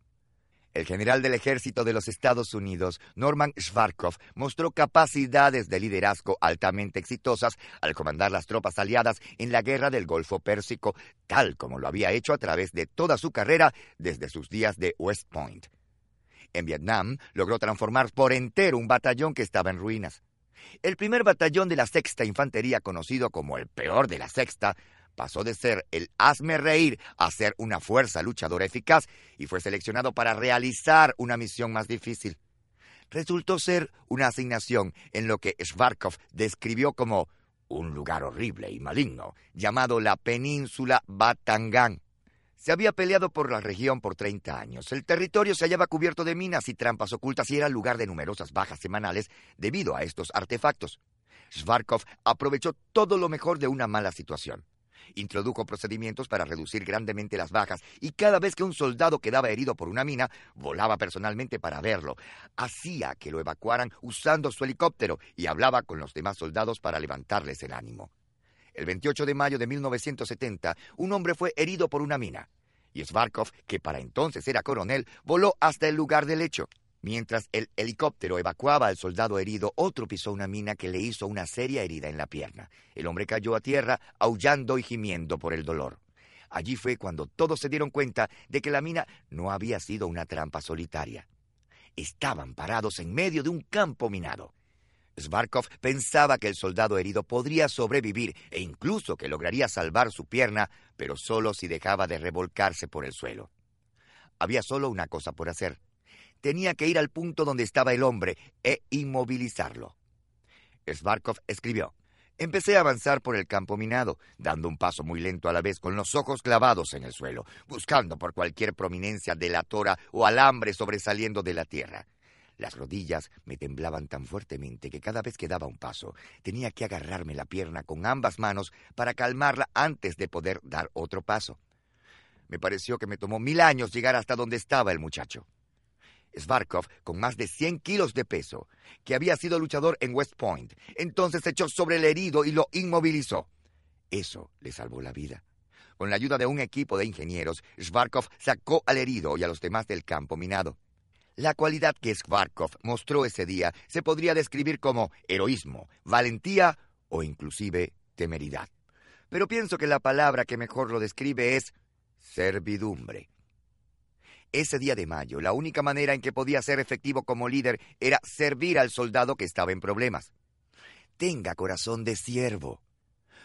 El general del ejército de los Estados Unidos, Norman Schwarzkopf, mostró capacidades de liderazgo altamente exitosas al comandar las tropas aliadas en la guerra del Golfo Pérsico, tal como lo había hecho a través de toda su carrera desde sus días de West Point. En Vietnam logró transformar por entero un batallón que estaba en ruinas. El primer batallón de la Sexta Infantería, conocido como el peor de la Sexta, pasó de ser el hazme reír a ser una fuerza luchadora eficaz y fue seleccionado para realizar una misión más difícil. Resultó ser una asignación en lo que Schwarzkopf describió como un lugar horrible y maligno, llamado la península Batangán. Se había peleado por la región por 30 años. El territorio se hallaba cubierto de minas y trampas ocultas y era lugar de numerosas bajas semanales debido a estos artefactos. Schwarzkopf aprovechó todo lo mejor de una mala situación. Introdujo procedimientos para reducir grandemente las bajas y cada vez que un soldado quedaba herido por una mina, volaba personalmente para verlo. Hacía que lo evacuaran usando su helicóptero y hablaba con los demás soldados para levantarles el ánimo. El 28 de mayo de 1970, un hombre fue herido por una mina. Y Svarkov, que para entonces era coronel, voló hasta el lugar del hecho. Mientras el helicóptero evacuaba al soldado herido, otro pisó una mina que le hizo una seria herida en la pierna. El hombre cayó a tierra, aullando y gimiendo por el dolor. Allí fue cuando todos se dieron cuenta de que la mina no había sido una trampa solitaria. Estaban parados en medio de un campo minado. Svarkov pensaba que el soldado herido podría sobrevivir e incluso que lograría salvar su pierna, pero solo si dejaba de revolcarse por el suelo. Había solo una cosa por hacer tenía que ir al punto donde estaba el hombre e inmovilizarlo. Svarkov escribió, Empecé a avanzar por el campo minado, dando un paso muy lento a la vez con los ojos clavados en el suelo, buscando por cualquier prominencia delatora o alambre sobresaliendo de la tierra. Las rodillas me temblaban tan fuertemente que cada vez que daba un paso tenía que agarrarme la pierna con ambas manos para calmarla antes de poder dar otro paso. Me pareció que me tomó mil años llegar hasta donde estaba el muchacho. Svarkov, con más de 100 kilos de peso, que había sido luchador en West Point, entonces se echó sobre el herido y lo inmovilizó. Eso le salvó la vida. Con la ayuda de un equipo de ingenieros, Svarkov sacó al herido y a los demás del campo minado. La cualidad que Svarkov mostró ese día se podría describir como heroísmo, valentía o inclusive temeridad. Pero pienso que la palabra que mejor lo describe es servidumbre. Ese día de mayo, la única manera en que podía ser efectivo como líder era servir al soldado que estaba en problemas. Tenga corazón de siervo.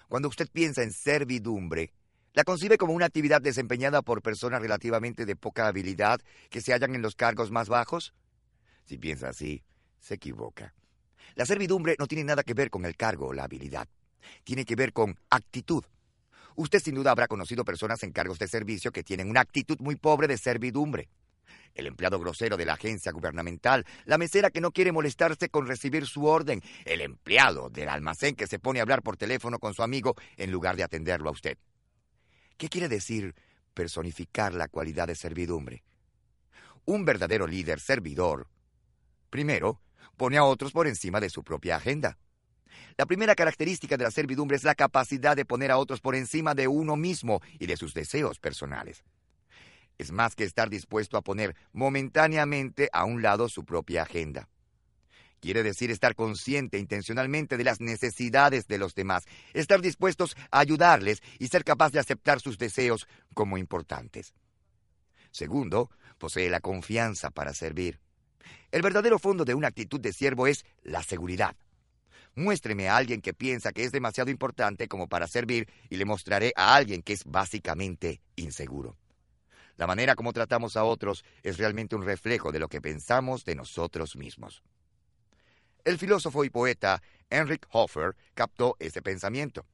Cuando usted piensa en servidumbre, ¿la concibe como una actividad desempeñada por personas relativamente de poca habilidad que se hallan en los cargos más bajos? Si piensa así, se equivoca. La servidumbre no tiene nada que ver con el cargo o la habilidad. Tiene que ver con actitud. Usted sin duda habrá conocido personas en cargos de servicio que tienen una actitud muy pobre de servidumbre. El empleado grosero de la agencia gubernamental, la mesera que no quiere molestarse con recibir su orden, el empleado del almacén que se pone a hablar por teléfono con su amigo en lugar de atenderlo a usted. ¿Qué quiere decir personificar la cualidad de servidumbre? Un verdadero líder servidor, primero, pone a otros por encima de su propia agenda. La primera característica de la servidumbre es la capacidad de poner a otros por encima de uno mismo y de sus deseos personales. Es más que estar dispuesto a poner momentáneamente a un lado su propia agenda. Quiere decir estar consciente intencionalmente de las necesidades de los demás, estar dispuestos a ayudarles y ser capaz de aceptar sus deseos como importantes. Segundo, posee la confianza para servir. El verdadero fondo de una actitud de siervo es la seguridad. Muéstreme a alguien que piensa que es demasiado importante como para servir y le mostraré a alguien que es básicamente inseguro. La manera como tratamos a otros es realmente un reflejo de lo que pensamos de nosotros mismos. El filósofo y poeta Henrik Hofer captó ese pensamiento.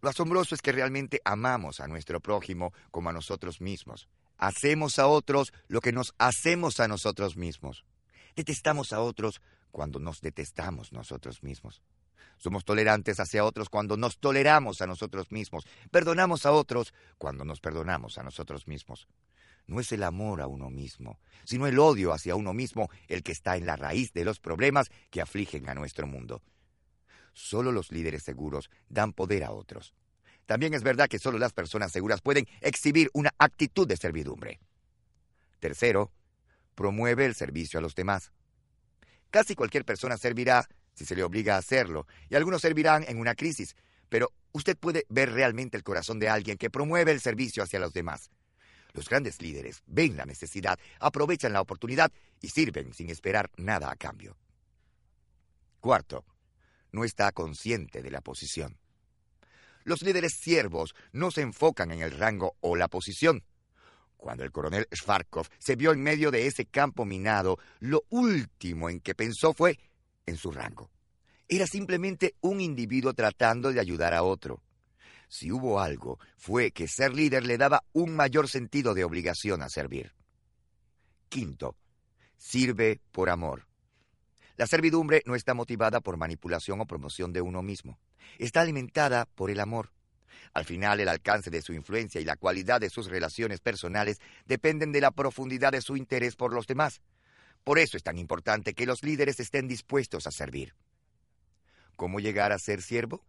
Lo asombroso es que realmente amamos a nuestro prójimo como a nosotros mismos. Hacemos a otros lo que nos hacemos a nosotros mismos. Detestamos a otros cuando nos detestamos nosotros mismos. Somos tolerantes hacia otros cuando nos toleramos a nosotros mismos. Perdonamos a otros cuando nos perdonamos a nosotros mismos. No es el amor a uno mismo, sino el odio hacia uno mismo el que está en la raíz de los problemas que afligen a nuestro mundo. Solo los líderes seguros dan poder a otros. También es verdad que solo las personas seguras pueden exhibir una actitud de servidumbre. Tercero, promueve el servicio a los demás. Casi cualquier persona servirá si se le obliga a hacerlo, y algunos servirán en una crisis, pero usted puede ver realmente el corazón de alguien que promueve el servicio hacia los demás. Los grandes líderes ven la necesidad, aprovechan la oportunidad y sirven sin esperar nada a cambio. Cuarto, no está consciente de la posición. Los líderes siervos no se enfocan en el rango o la posición, cuando el coronel Schwarzkopf se vio en medio de ese campo minado, lo último en que pensó fue en su rango. Era simplemente un individuo tratando de ayudar a otro. Si hubo algo, fue que ser líder le daba un mayor sentido de obligación a servir. Quinto, sirve por amor. La servidumbre no está motivada por manipulación o promoción de uno mismo. Está alimentada por el amor. Al final, el alcance de su influencia y la cualidad de sus relaciones personales dependen de la profundidad de su interés por los demás. Por eso es tan importante que los líderes estén dispuestos a servir. ¿Cómo llegar a ser siervo?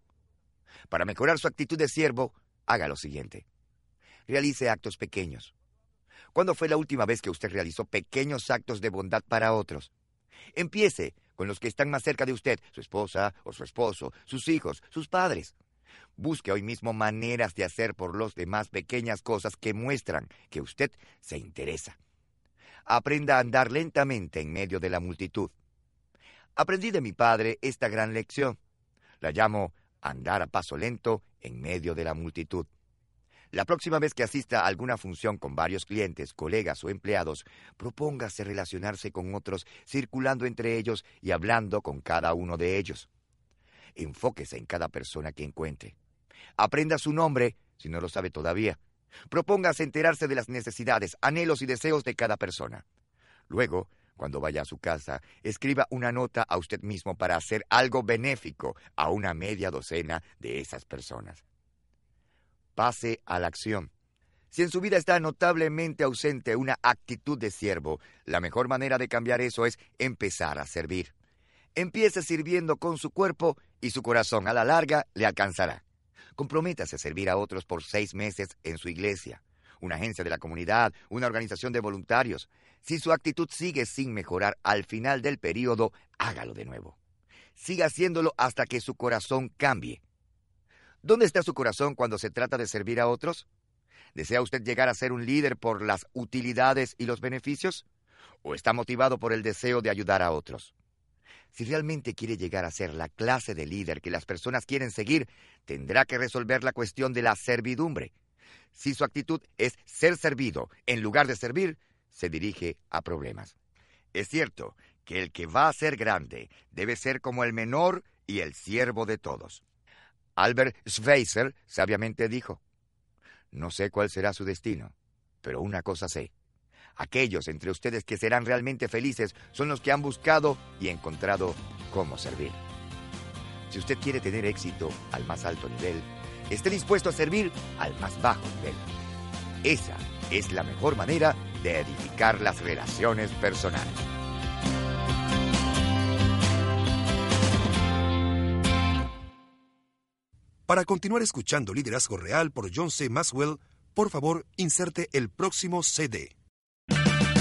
Para mejorar su actitud de siervo, haga lo siguiente. Realice actos pequeños. ¿Cuándo fue la última vez que usted realizó pequeños actos de bondad para otros? Empiece con los que están más cerca de usted, su esposa o su esposo, sus hijos, sus padres. Busque hoy mismo maneras de hacer por los demás pequeñas cosas que muestran que usted se interesa. Aprenda a andar lentamente en medio de la multitud. Aprendí de mi padre esta gran lección. La llamo andar a paso lento en medio de la multitud. La próxima vez que asista a alguna función con varios clientes, colegas o empleados, propóngase relacionarse con otros, circulando entre ellos y hablando con cada uno de ellos. Enfóquese en cada persona que encuentre. Aprenda su nombre, si no lo sabe todavía. Propóngase enterarse de las necesidades, anhelos y deseos de cada persona. Luego, cuando vaya a su casa, escriba una nota a usted mismo para hacer algo benéfico a una media docena de esas personas. Pase a la acción. Si en su vida está notablemente ausente una actitud de siervo, la mejor manera de cambiar eso es empezar a servir. Empiece sirviendo con su cuerpo y su corazón a la larga le alcanzará. Comprométase a servir a otros por seis meses en su iglesia, una agencia de la comunidad, una organización de voluntarios. Si su actitud sigue sin mejorar al final del periodo, hágalo de nuevo. Siga haciéndolo hasta que su corazón cambie. ¿Dónde está su corazón cuando se trata de servir a otros? ¿Desea usted llegar a ser un líder por las utilidades y los beneficios? ¿O está motivado por el deseo de ayudar a otros? Si realmente quiere llegar a ser la clase de líder que las personas quieren seguir, tendrá que resolver la cuestión de la servidumbre. Si su actitud es ser servido en lugar de servir, se dirige a problemas. Es cierto que el que va a ser grande debe ser como el menor y el siervo de todos. Albert Schweitzer sabiamente dijo, no sé cuál será su destino, pero una cosa sé. Aquellos entre ustedes que serán realmente felices son los que han buscado y encontrado cómo servir. Si usted quiere tener éxito al más alto nivel, esté dispuesto a servir al más bajo nivel. Esa es la mejor manera de edificar las relaciones personales. Para continuar escuchando Liderazgo Real por John C. Maswell, por favor, inserte el próximo CD.